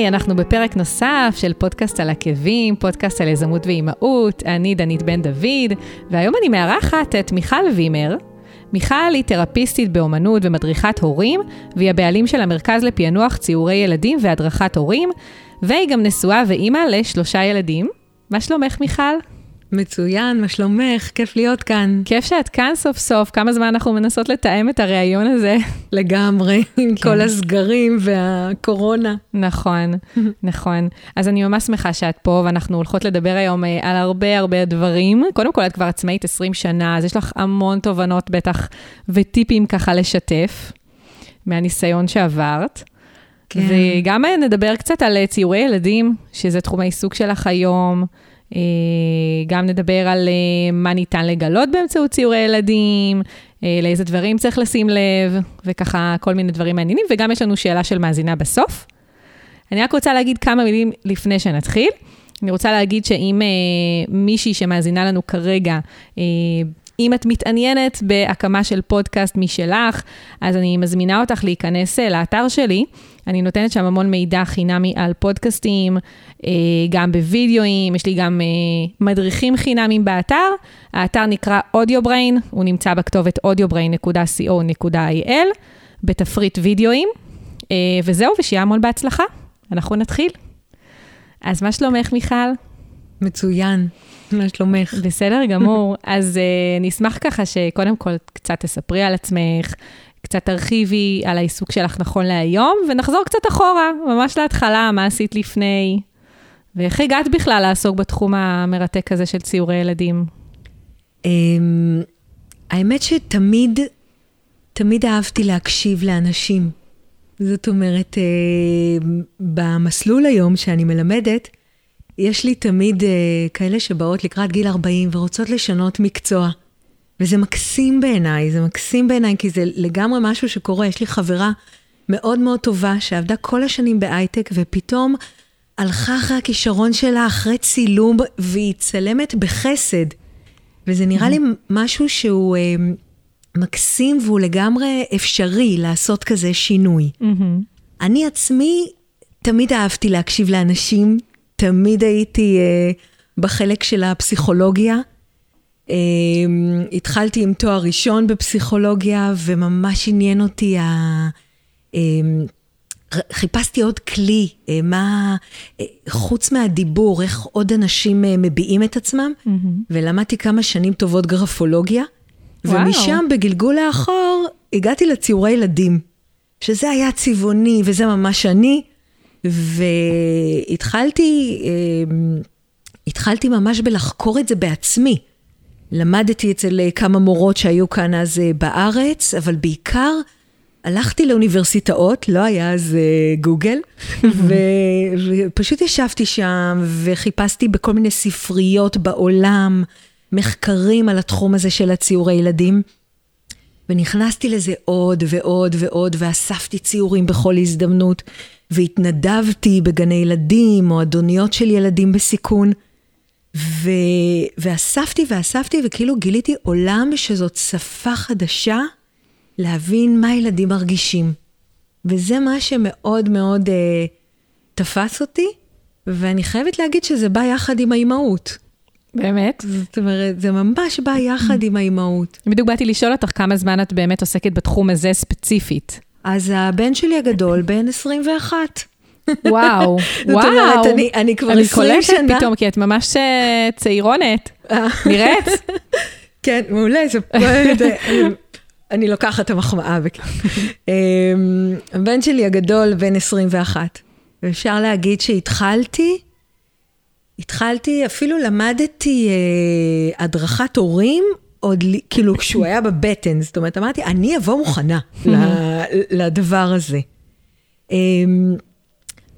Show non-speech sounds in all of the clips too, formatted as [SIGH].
היי, אנחנו בפרק נוסף של פודקאסט על עקבים, פודקאסט על יזמות ואימהות. אני דנית בן דוד, והיום אני מארחת את מיכל וימר. מיכל היא תרפיסטית באומנות ומדריכת הורים, והיא הבעלים של המרכז לפענוח ציורי ילדים והדרכת הורים, והיא גם נשואה ואימא לשלושה ילדים. מה שלומך, מיכל? מצוין, מה שלומך? כיף להיות כאן. כיף שאת כאן סוף סוף, כמה זמן אנחנו מנסות לתאם את הריאיון הזה. לגמרי, עם כן. כל הסגרים והקורונה. נכון, [LAUGHS] נכון. אז אני ממש שמחה שאת פה, ואנחנו הולכות לדבר היום אה, על הרבה הרבה דברים. קודם כל, את כבר עצמאית 20 שנה, אז יש לך המון תובנות בטח, וטיפים ככה לשתף, מהניסיון שעברת. כן. וגם אה, נדבר קצת על אה, ציורי ילדים, שזה תחום העיסוק שלך היום. אה, גם נדבר על אה, מה ניתן לגלות באמצעות ציורי ילדים, אה, לאיזה דברים צריך לשים לב, וככה כל מיני דברים מעניינים, וגם יש לנו שאלה של מאזינה בסוף. אני רק רוצה להגיד כמה מילים לפני שנתחיל. אני רוצה להגיד שאם אה, מישהי שמאזינה לנו כרגע, אה, אם את מתעניינת בהקמה של פודקאסט משלך, אז אני מזמינה אותך להיכנס לאתר שלי. אני נותנת שם המון מידע חינמי על פודקאסטים, אה, גם בווידאוים, יש לי גם אה, מדריכים חינמים באתר. האתר נקרא אודיובריין, הוא נמצא בכתובת audiobrain.co.il, בתפריט וידאוים. אה, וזהו, ושיהיה המון בהצלחה. אנחנו נתחיל. אז מה שלומך, מיכל? מצוין. מה שלומך? בסדר גמור. אז uh, נשמח ככה שקודם כל קצת תספרי על עצמך, קצת תרחיבי על העיסוק שלך נכון להיום, ונחזור קצת אחורה, ממש להתחלה, מה עשית לפני, ואיך הגעת בכלל לעסוק בתחום המרתק הזה של ציורי ילדים? Um, האמת שתמיד, תמיד אהבתי להקשיב לאנשים. זאת אומרת, uh, במסלול היום שאני מלמדת, יש לי תמיד uh, כאלה שבאות לקראת גיל 40 ורוצות לשנות מקצוע. וזה מקסים בעיניי, זה מקסים בעיניי, כי זה לגמרי משהו שקורה. יש לי חברה מאוד מאוד טובה שעבדה כל השנים בהייטק, ופתאום הלכה אחרי הכישרון שלה, אחרי צילום, והיא צלמת בחסד. וזה נראה לי משהו שהוא אה, מקסים והוא לגמרי אפשרי לעשות כזה שינוי. אני עצמי תמיד אהבתי להקשיב לאנשים, תמיד הייתי אה, בחלק של הפסיכולוגיה. אה, התחלתי עם תואר ראשון בפסיכולוגיה, וממש עניין אותי ה... אה, חיפשתי עוד כלי, אה, מה, אה, חוץ מהדיבור, איך עוד אנשים אה, מביעים את עצמם, mm-hmm. ולמדתי כמה שנים טובות גרפולוגיה, וואו. ומשם בגלגול האחור הגעתי לציורי ילדים, שזה היה צבעוני וזה ממש אני, והתחלתי, התחלתי ממש בלחקור את זה בעצמי. למדתי אצל כמה מורות שהיו כאן אז בארץ, אבל בעיקר הלכתי לאוניברסיטאות, לא היה אז uh, גוגל, [LAUGHS] ו, ופשוט ישבתי שם וחיפשתי בכל מיני ספריות בעולם, מחקרים על התחום הזה של הציורי ילדים. ונכנסתי לזה עוד ועוד ועוד, ואספתי ציורים בכל הזדמנות, והתנדבתי בגני ילדים, מועדוניות של ילדים בסיכון. ו... ואספתי ואספתי, וכאילו גיליתי עולם שזאת שפה חדשה. להבין מה ילדים מרגישים. וזה מה שמאוד מאוד אה, תפס אותי, ואני חייבת להגיד שזה בא יחד עם האימהות. באמת? זאת אומרת, זה ממש בא יחד עם האימהות. בדיוק באתי לשאול אותך כמה זמן את באמת עוסקת בתחום הזה ספציפית. אז הבן שלי הגדול בן 21. וואו, וואו. [LAUGHS] זאת אומרת, אני, אני כבר אני 20 שנה... אני קולטת פתאום, כי את ממש אה, צעירונת. נראית? [LAUGHS] כן, מעולה, זה... אני לוקחת את המחמאה. [LAUGHS] אמ, הבן שלי הגדול בן 21, ואפשר להגיד שהתחלתי, התחלתי, אפילו למדתי אה, הדרכת הורים, עוד כאילו כשהוא היה בבטן, זאת אומרת, אמרתי, אני אבוא מוכנה לדבר הזה.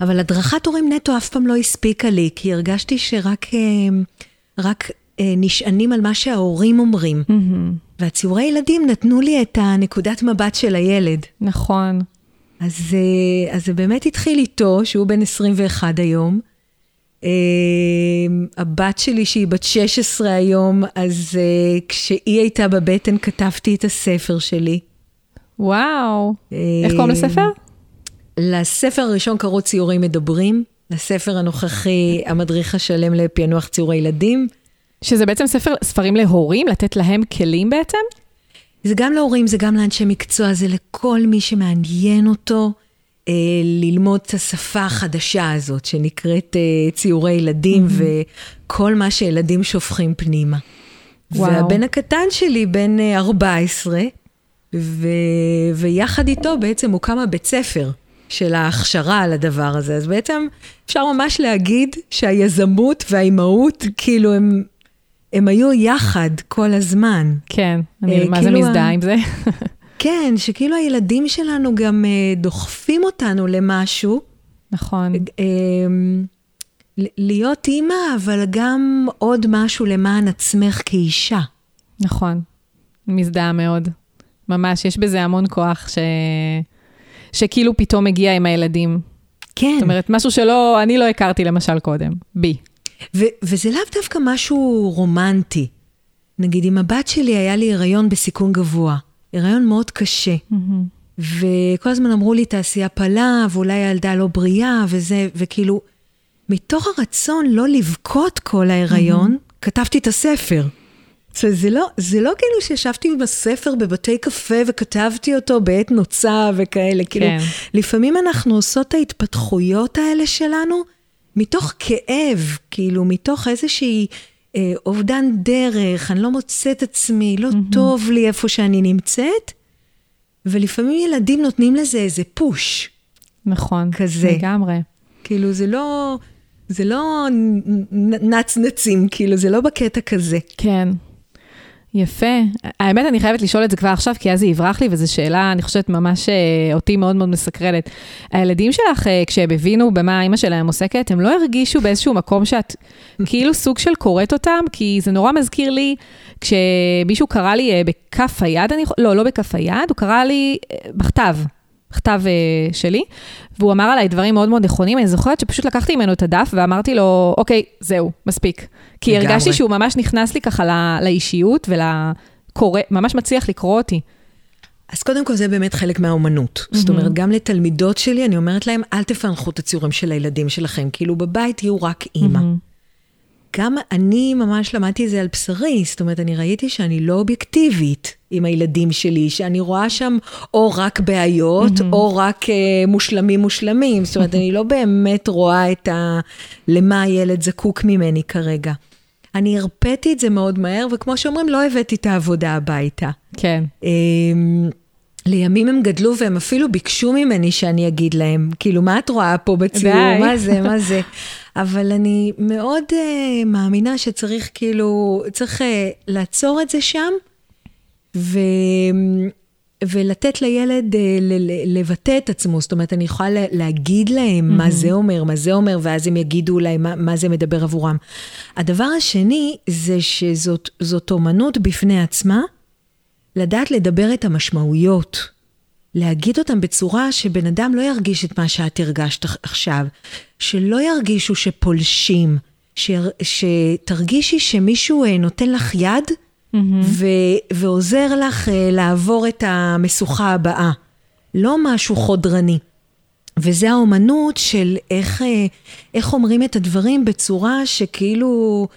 אבל הדרכת הורים נטו אף פעם לא הספיקה לי, כי הרגשתי שרק אה, רק, אה, נשענים על מה שההורים אומרים. Mm-hmm. והציורי ילדים נתנו לי את הנקודת מבט של הילד. נכון. אז, אה, אז זה באמת התחיל איתו, שהוא בן 21 היום. Uh, הבת שלי, שהיא בת 16 היום, אז uh, כשהיא הייתה בבטן, כתבתי את הספר שלי. וואו. Uh, איך קוראים לספר? לספר הראשון קראו ציורים מדברים, לספר הנוכחי, המדריך השלם לפענוח ציורי ילדים. שזה בעצם ספר, ספרים להורים, לתת להם כלים בעצם? זה גם להורים, זה גם לאנשי מקצוע, זה לכל מי שמעניין אותו אה, ללמוד את השפה החדשה הזאת, שנקראת אה, ציורי ילדים, mm-hmm. וכל מה שילדים שופכים פנימה. וואו. והבן הקטן שלי, בן 14, אה, ו... ויחד איתו בעצם הוקם הבית ספר של ההכשרה על הדבר הזה. אז בעצם אפשר ממש להגיד שהיזמות והאימהות, כאילו הם, הם היו יחד כל הזמן. כן, אני, מה כאילו זה מזדהה עם זה? [LAUGHS] כן, שכאילו הילדים שלנו גם אה, דוחפים אותנו למשהו. נכון. אה, להיות אימא, אבל גם עוד משהו למען עצמך כאישה. נכון, מזדהה מאוד. ממש, יש בזה המון כוח ש... שכאילו פתאום מגיע עם הילדים. כן. זאת אומרת, משהו שלא, אני לא הכרתי למשל קודם, בי. ו- וזה לאו דווקא משהו רומנטי. נגיד, עם הבת שלי היה לי הריון בסיכון גבוה. הריון מאוד קשה. Mm-hmm. וכל הזמן אמרו לי, תעשי הפלה, ואולי הילדה לא בריאה, וזה, וכאילו, מתוך הרצון לא לבכות כל ההיריון, mm-hmm. כתבתי את הספר. זה לא, זה לא כאילו שישבתי עם הספר בבתי קפה וכתבתי אותו בעת נוצה וכאלה. כאילו, כן. כאילו, לפעמים אנחנו עושות את ההתפתחויות האלה שלנו מתוך כאב, כאילו, מתוך איזושהי אה, אובדן דרך, אני לא מוצאת עצמי, לא mm-hmm. טוב לי איפה שאני נמצאת, ולפעמים ילדים נותנים לזה איזה פוש. נכון, כזה. לגמרי. כאילו, זה לא, זה לא נצנצים, כאילו, זה לא בקטע כזה. כן. יפה. האמת, אני חייבת לשאול את זה כבר עכשיו, כי אז זה יברח לי, וזו שאלה, אני חושבת, ממש אה, אותי מאוד מאוד מסקרנת. הילדים שלך, אה, כשהם הבינו במה אימא שלהם עוסקת, הם לא הרגישו באיזשהו מקום שאת [LAUGHS] כאילו סוג של קוראת אותם? כי זה נורא מזכיר לי, כשמישהו קרא לי אה, בכף היד, אני, לא, לא בכף היד, הוא קרא לי בכתב. בכתב uh, שלי, והוא אמר עליי דברים מאוד מאוד נכונים. אני זוכרת שפשוט לקחתי ממנו את הדף ואמרתי לו, אוקיי, זהו, מספיק. כי לגמרי. הרגשתי שהוא ממש נכנס לי ככה לא, לאישיות ולקורא, ממש מצליח לקרוא אותי. אז קודם כל זה באמת חלק מהאומנות. Mm-hmm. זאת אומרת, גם לתלמידות שלי, אני אומרת להם, אל תפענחו את הציורים של הילדים שלכם, כאילו בבית תהיו רק אימא. Mm-hmm. גם אני ממש למדתי את זה על בשרי, זאת אומרת, אני ראיתי שאני לא אובייקטיבית עם הילדים שלי, שאני רואה שם או רק בעיות, mm-hmm. או רק uh, מושלמים מושלמים. זאת אומרת, אני לא באמת רואה את ה... למה הילד זקוק ממני כרגע. אני הרפאתי את זה מאוד מהר, וכמו שאומרים, לא הבאתי את העבודה הביתה. כן. Um, לימים הם גדלו והם אפילו ביקשו ממני שאני אגיד להם, כאילו, מה את רואה פה בציור? מה זה, מה זה? [LAUGHS] אבל אני מאוד uh, מאמינה שצריך כאילו, צריך uh, לעצור את זה שם, ו... ולתת לילד uh, לבטא את עצמו. זאת אומרת, אני יכולה להגיד להם mm-hmm. מה זה אומר, מה זה אומר, ואז הם יגידו אולי מה, מה זה מדבר עבורם. הדבר השני זה שזאת אומנות בפני עצמה, לדעת לדבר את המשמעויות. להגיד אותם בצורה שבן אדם לא ירגיש את מה שאת הרגשת עכשיו, שלא ירגישו שפולשים, ש... שתרגישי שמישהו אה, נותן לך יד mm-hmm. ו... ועוזר לך אה, לעבור את המשוכה הבאה. לא משהו חודרני. וזה האומנות של איך, אה, איך אומרים את הדברים בצורה שכאילו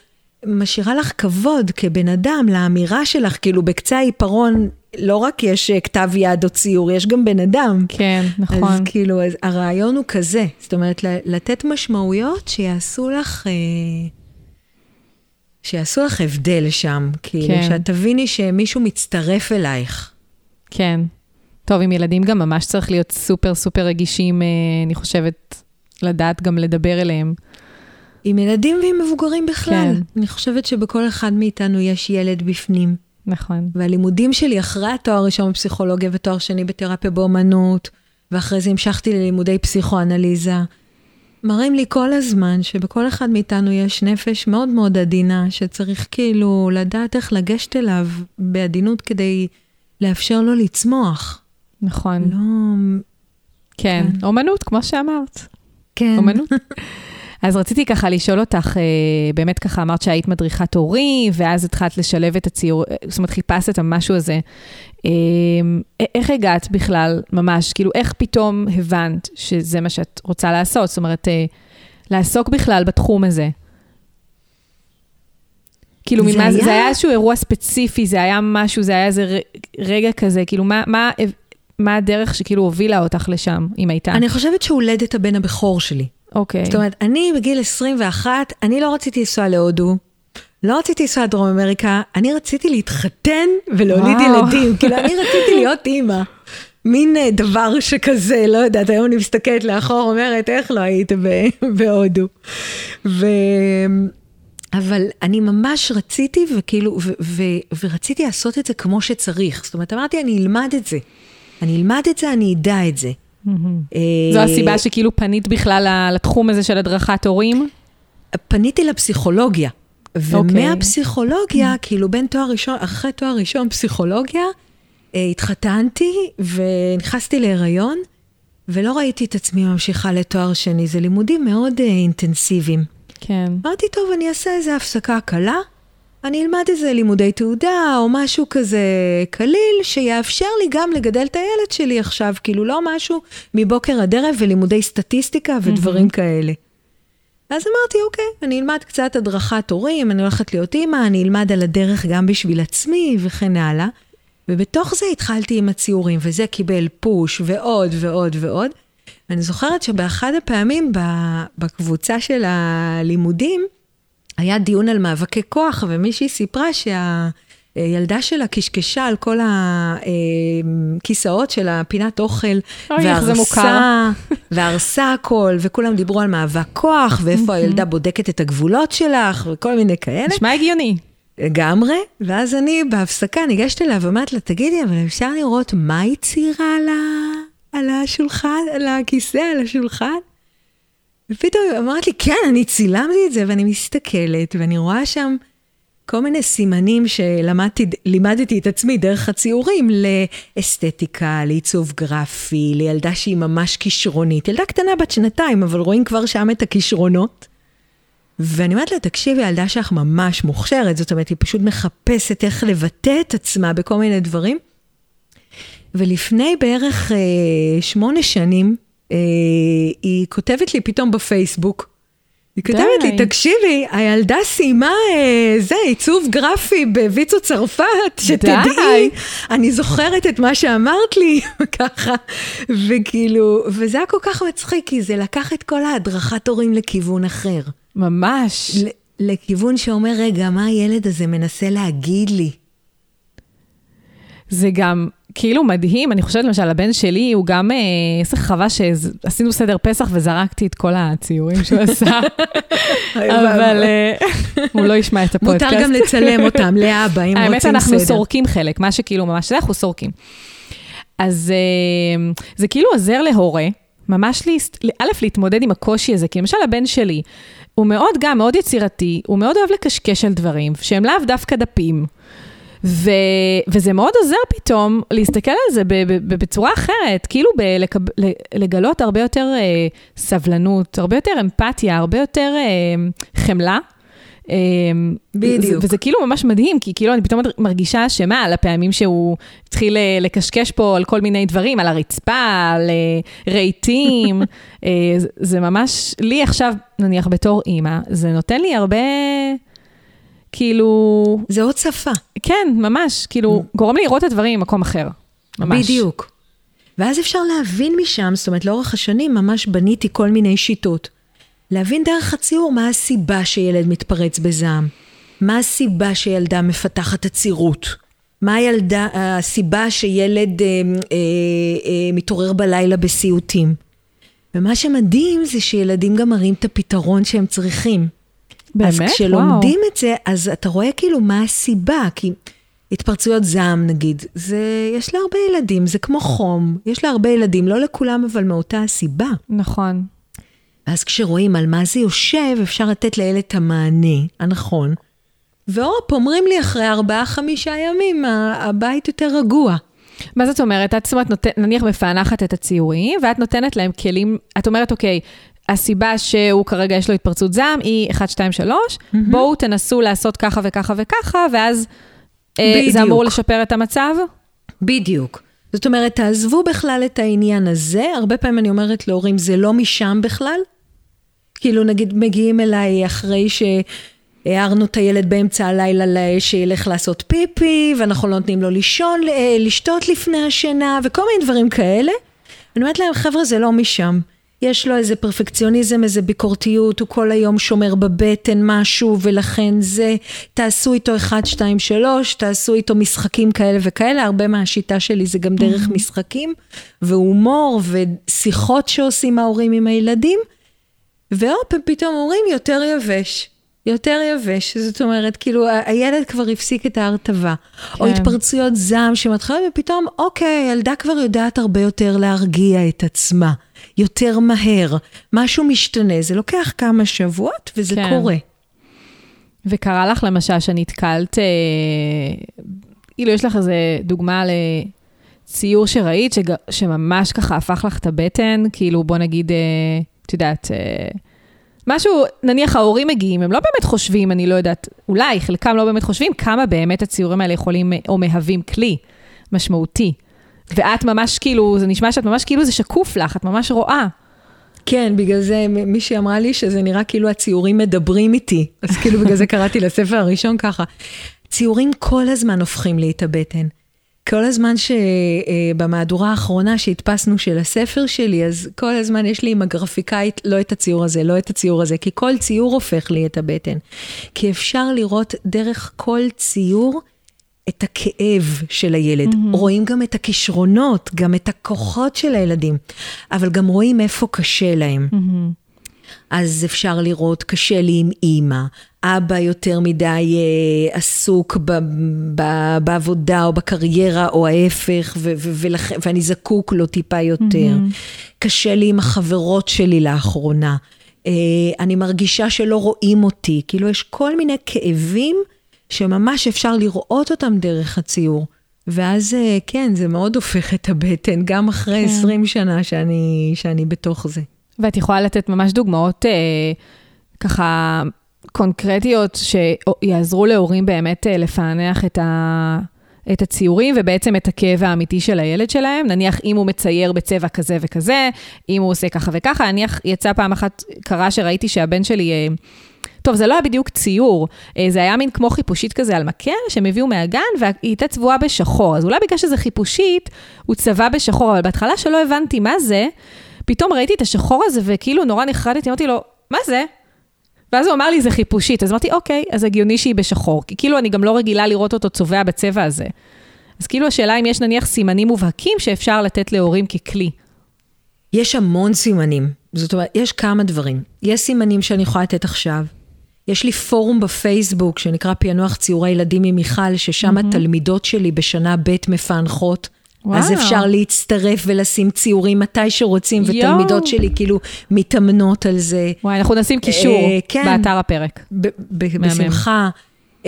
משאירה לך כבוד כבן אדם לאמירה שלך, כאילו בקצה העיפרון לא רק יש אה, כתב יד או ציור, יש גם בן אדם. כן, נכון. אז כאילו, אז הרעיון הוא כזה, זאת אומרת, לתת משמעויות שיעשו לך... אה, שיעשו לך הבדל שם, כאילו, כן. שאת תביני שמישהו מצטרף אלייך. כן. טוב, עם ילדים גם ממש צריך להיות סופר סופר רגישים, אה, אני חושבת, לדעת גם לדבר אליהם. עם ילדים ועם מבוגרים בכלל. כן. אני חושבת שבכל אחד מאיתנו יש ילד בפנים. נכון. והלימודים שלי אחרי התואר הראשון בפסיכולוגיה ותואר שני בתרפיה באומנות, ואחרי זה המשכתי ללימודי פסיכואנליזה, מראים לי כל הזמן שבכל אחד מאיתנו יש נפש מאוד מאוד עדינה, שצריך כאילו לדעת איך לגשת אליו בעדינות כדי לאפשר לו לצמוח. נכון. לא... כן, כן. אומנות, כמו שאמרת. כן. אומנות. [LAUGHS] אז רציתי ככה לשאול אותך, אה, באמת ככה אמרת שהיית מדריכת הורים, ואז התחלת לשלב את הציור, אה, זאת אומרת, חיפשת את המשהו הזה. אה, איך הגעת בכלל, ממש, כאילו, איך פתאום הבנת שזה מה שאת רוצה לעשות? זאת אומרת, לעסוק בכלל בתחום הזה. כאילו, זה, ממה, היה... זה היה איזשהו אירוע ספציפי, זה היה משהו, זה היה איזה רגע כזה, כאילו, מה, מה, מה הדרך שכאילו הובילה אותך לשם, אם הייתה? אני חושבת שהולדת הבן הבכור שלי. אוקיי. Okay. זאת אומרת, אני בגיל 21, אני לא רציתי לנסוע להודו, לא רציתי לנסוע לדרום אמריקה, אני רציתי להתחתן ולהוליד ילדים. כאילו, אני רציתי להיות אימא. מין אה, דבר שכזה, לא יודעת, היום אני מסתכלת לאחור, אומרת, איך לא היית [LAUGHS] בהודו? ו... אבל אני ממש רציתי, וכאילו, ו- ו- ורציתי לעשות את זה כמו שצריך. זאת אומרת, אמרתי, אני אלמד את זה. אני אלמד את זה, אני אדע את זה. אה, זו הסיבה שכאילו פנית בכלל לתחום הזה של הדרכת הורים? פניתי לפסיכולוגיה. ומהפסיכולוגיה, okay. כאילו בין תואר ראשון, אחרי תואר ראשון פסיכולוגיה, אה, התחתנתי ונכנסתי להיריון, ולא ראיתי את עצמי ממשיכה לתואר שני. זה לימודים מאוד uh, אינטנסיביים. כן. אמרתי, טוב, אני אעשה איזה הפסקה קלה, אני אלמד איזה לימודי תעודה או משהו כזה קליל, שיאפשר לי גם לגדל את הילד שלי עכשיו, כאילו לא משהו מבוקר עד ערב ולימודי סטטיסטיקה ודברים mm-hmm. כאלה. אז אמרתי, אוקיי, אני אלמד קצת הדרכת הורים, אני הולכת להיות אימא, אני אלמד על הדרך גם בשביל עצמי וכן הלאה. ובתוך זה התחלתי עם הציורים, וזה קיבל פוש ועוד ועוד ועוד. אני זוכרת שבאחד הפעמים בקבוצה של הלימודים, היה דיון על מאבקי כוח, ומישהי סיפרה שהילדה שלה קשקשה על כל הכיסאות של הפינת אוכל, והרסה, [LAUGHS] והרסה הכל, וכולם דיברו על מאבק כוח, ואיפה הילדה בודקת את הגבולות שלך, וכל מיני כאלה. נשמע הגיוני. לגמרי, ואז אני בהפסקה ניגשת אליה ואומרת לה, תגידי, אבל אפשר לראות מה היא ציירה על, ה... על השולחן, על הכיסא, על השולחן? ופתאום אמרת לי, כן, אני צילמתי את זה, ואני מסתכלת, ואני רואה שם כל מיני סימנים שלימדתי את עצמי דרך הציורים לאסתטיקה, לעיצוב גרפי, לילדה שהיא ממש כישרונית. ילדה קטנה בת שנתיים, אבל רואים כבר שם את הכישרונות. ואני אומרת לה, תקשיבי, הילדה שלך ממש מוכשרת, זאת אומרת, היא פשוט מחפשת איך לבטא את עצמה בכל מיני דברים. ולפני בערך אה, שמונה שנים, אה, היא כותבת לי פתאום בפייסבוק, היא כותבת לי, תקשיבי, הילדה סיימה אה, זה, עיצוב גרפי בוויצו צרפת, שתדעי, אני זוכרת את מה שאמרת לי, [LAUGHS] ככה, וכאילו, וזה היה כל כך מצחיק, כי זה לקח את כל ההדרכת הורים לכיוון אחר. ממש. לכיוון שאומר, רגע, מה הילד הזה מנסה להגיד לי? זה גם כאילו מדהים, אני חושבת למשל, הבן שלי, הוא גם, אה, איזה חווה שעשינו סדר פסח וזרקתי את כל הציורים שהוא עשה, [LAUGHS] אבל אה, [LAUGHS] הוא לא ישמע את הפודקאסט. מותר גם לצלם אותם [LAUGHS] לאבא, אם רוצים סדר. האמת, אנחנו סורקים חלק, מה שכאילו ממש זה, אנחנו סורקים. אז אה, זה כאילו עוזר להורה, ממש, א', להתמודד עם הקושי הזה, כי למשל הבן שלי, הוא מאוד גם, מאוד יצירתי, הוא מאוד אוהב לקשקש על דברים, שהם לאו דווקא דפים. ו, וזה מאוד עוזר פתאום להסתכל על זה בצורה אחרת, כאילו בלקב, לגלות הרבה יותר אה, סבלנות, הרבה יותר אמפתיה, הרבה יותר אה, חמלה. אה, בדיוק. וזה כאילו ממש מדהים, כי כאילו אני פתאום מרגישה אשמה על הפעמים שהוא התחיל אה, לקשקש פה על כל מיני דברים, על הרצפה, על אה, רהיטים. [LAUGHS] זה ממש, לי עכשיו, נניח בתור אימא, זה נותן לי הרבה... כאילו... זה עוד שפה. כן, ממש, כאילו, mm. גורם לי לראות את הדברים ממקום אחר. ממש. בדיוק. ואז אפשר להבין משם, זאת אומרת, לאורך השנים ממש בניתי כל מיני שיטות. להבין דרך הציור מה הסיבה שילד מתפרץ בזעם, מה הסיבה שילדה מפתחת עצירות, מה הילדה, הסיבה שילד אה, אה, אה, מתעורר בלילה בסיוטים. ומה שמדהים זה שילדים גם מראים את הפתרון שהם צריכים. באמת? אז כשלומדים וואו. את זה, אז אתה רואה כאילו מה הסיבה, כי התפרצויות זעם נגיד, זה, יש להרבה ילדים, זה כמו חום, יש להרבה ילדים, לא לכולם אבל מאותה הסיבה. נכון. אז כשרואים על מה זה יושב, אפשר לתת לילד את המענה הנכון. והופ, אומרים לי אחרי ארבעה-חמישה ימים, הבית יותר רגוע. מה זאת אומרת? את זאת אומרת, נניח מפענחת את הציורים, ואת נותנת להם כלים, את אומרת, אוקיי, הסיבה שהוא כרגע יש לו התפרצות זעם היא 1, 2, 3, mm-hmm. בואו תנסו לעשות ככה וככה וככה, ואז אה, זה אמור לשפר את המצב? בדיוק. זאת אומרת, תעזבו בכלל את העניין הזה, הרבה פעמים אני אומרת להורים, זה לא משם בכלל. כאילו, נגיד, מגיעים אליי אחרי שהערנו את הילד באמצע הלילה שילך לעשות פיפי, ואנחנו לא נותנים לו לישון, אה, לשתות לפני השינה, וכל מיני דברים כאלה. אני אומרת להם, חבר'ה, זה לא משם. יש לו איזה פרפקציוניזם, איזה ביקורתיות, הוא כל היום שומר בבטן משהו, ולכן זה, תעשו איתו 1, 2, 3, תעשו איתו משחקים כאלה וכאלה, הרבה מהשיטה שלי זה גם דרך mm-hmm. משחקים, והומור, ושיחות שעושים ההורים עם הילדים, והופ, הם פתאום אומרים יותר יבש. יותר יבש, זאת אומרת, כאילו, הילד כבר הפסיק את ההרטבה. כן. או התפרצויות זעם שמתחילות, ופתאום, אוקיי, הילדה כבר יודעת הרבה יותר להרגיע את עצמה. יותר מהר. משהו משתנה, זה לוקח כמה שבועות וזה כן. קורה. וקרה לך למשל שנתקלת, אה, כאילו יש לך איזה דוגמה לציור שראית, שג, שממש ככה הפך לך את הבטן, כאילו בוא נגיד, אה, את יודעת, אה, משהו, נניח ההורים מגיעים, הם לא באמת חושבים, אני לא יודעת, אולי חלקם לא באמת חושבים כמה באמת הציורים האלה יכולים או מהווים כלי משמעותי. ואת ממש כאילו, זה נשמע שאת ממש כאילו זה שקוף לך, את ממש רואה. כן, בגלל זה מישהי אמרה לי שזה נראה כאילו הציורים מדברים איתי. אז כאילו בגלל זה קראתי לספר הראשון ככה. ציורים כל הזמן הופכים לי את הבטן. כל הזמן שבמהדורה האחרונה שהדפסנו של הספר שלי, אז כל הזמן יש לי עם הגרפיקאית לא את הציור הזה, לא את הציור הזה, כי כל ציור הופך לי את הבטן. כי אפשר לראות דרך כל ציור את הכאב של הילד, mm-hmm. רואים גם את הכישרונות, גם את הכוחות של הילדים, אבל גם רואים איפה קשה להם. Mm-hmm. אז אפשר לראות, קשה לי עם אימא, אבא יותר מדי אה, עסוק ב, ב, בעבודה או בקריירה או ההפך, ו, ו, ולכ, ואני זקוק לו טיפה יותר. Mm-hmm. קשה לי עם החברות שלי לאחרונה. אה, אני מרגישה שלא רואים אותי, כאילו יש כל מיני כאבים. שממש אפשר לראות אותם דרך הציור. ואז אה, כן, זה מאוד הופך את הבטן, גם אחרי כן. 20 שנה שאני, שאני בתוך זה. ואת יכולה לתת ממש דוגמאות אה, ככה קונקרטיות שיעזרו להורים באמת אה, לפענח את, ה, את הציורים ובעצם את הכאב האמיתי של הילד שלהם. נניח אם הוא מצייר בצבע כזה וכזה, אם הוא עושה ככה וככה, נניח יצא פעם אחת, קרה שראיתי שהבן שלי... אה, טוב, זה לא היה בדיוק ציור, אה, זה היה מין כמו חיפושית כזה על מקל שהם הביאו מהגן, והיא הייתה צבועה בשחור. אז אולי בגלל שזה חיפושית, הוא צבע בשחור, אבל בהתחלה שלא הבנתי מה זה, פתאום ראיתי את השחור הזה וכאילו נורא נחרדתי, אמרתי לו, מה זה? ואז הוא אמר לי, זה חיפושית. אז אמרתי, אוקיי, אז הגיוני שהיא בשחור, כי כאילו אני גם לא רגילה לראות אותו צובע בצבע הזה. אז כאילו השאלה אם יש נניח סימנים מובהקים שאפשר לתת להורים ככלי. יש המון סימנים. זאת אומרת, יש כמה דברים. יש סימנים שאני יכולה לתת עכשיו, יש לי פורום בפייסבוק שנקרא פענוח ציורי ילדים עם מיכל, ששם mm-hmm. התלמידות שלי בשנה ב' מפענחות. וואו. אז אפשר להצטרף ולשים ציורים מתי שרוצים, יו. ותלמידות שלי כאילו מתאמנות על זה. וואי, אנחנו נשים קישור uh, כן, באתר הפרק. ב- ב- בשמחה. Uh,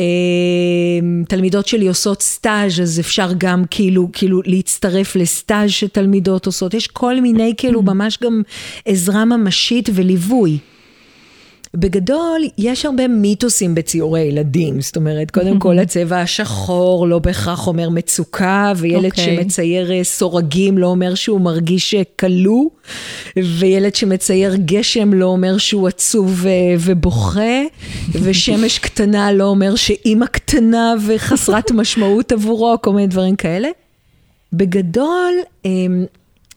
תלמידות שלי עושות סטאז', אז אפשר גם כאילו, כאילו להצטרף לסטאז' שתלמידות עושות. יש כל מיני כאילו ממש גם עזרה ממשית וליווי. בגדול, יש הרבה מיתוסים בציורי ילדים. זאת אומרת, קודם [LAUGHS] כל הצבע השחור לא בהכרח אומר מצוקה, וילד okay. אוקיי. שמצייר אה, סורגים לא אומר שהוא מרגיש אה, כלוא, וילד שמצייר גשם לא אומר שהוא עצוב אה, ובוכה, [LAUGHS] ושמש קטנה לא אומר שאימא קטנה וחסרת [LAUGHS] משמעות עבורו, כל מיני דברים כאלה. בגדול, אמ,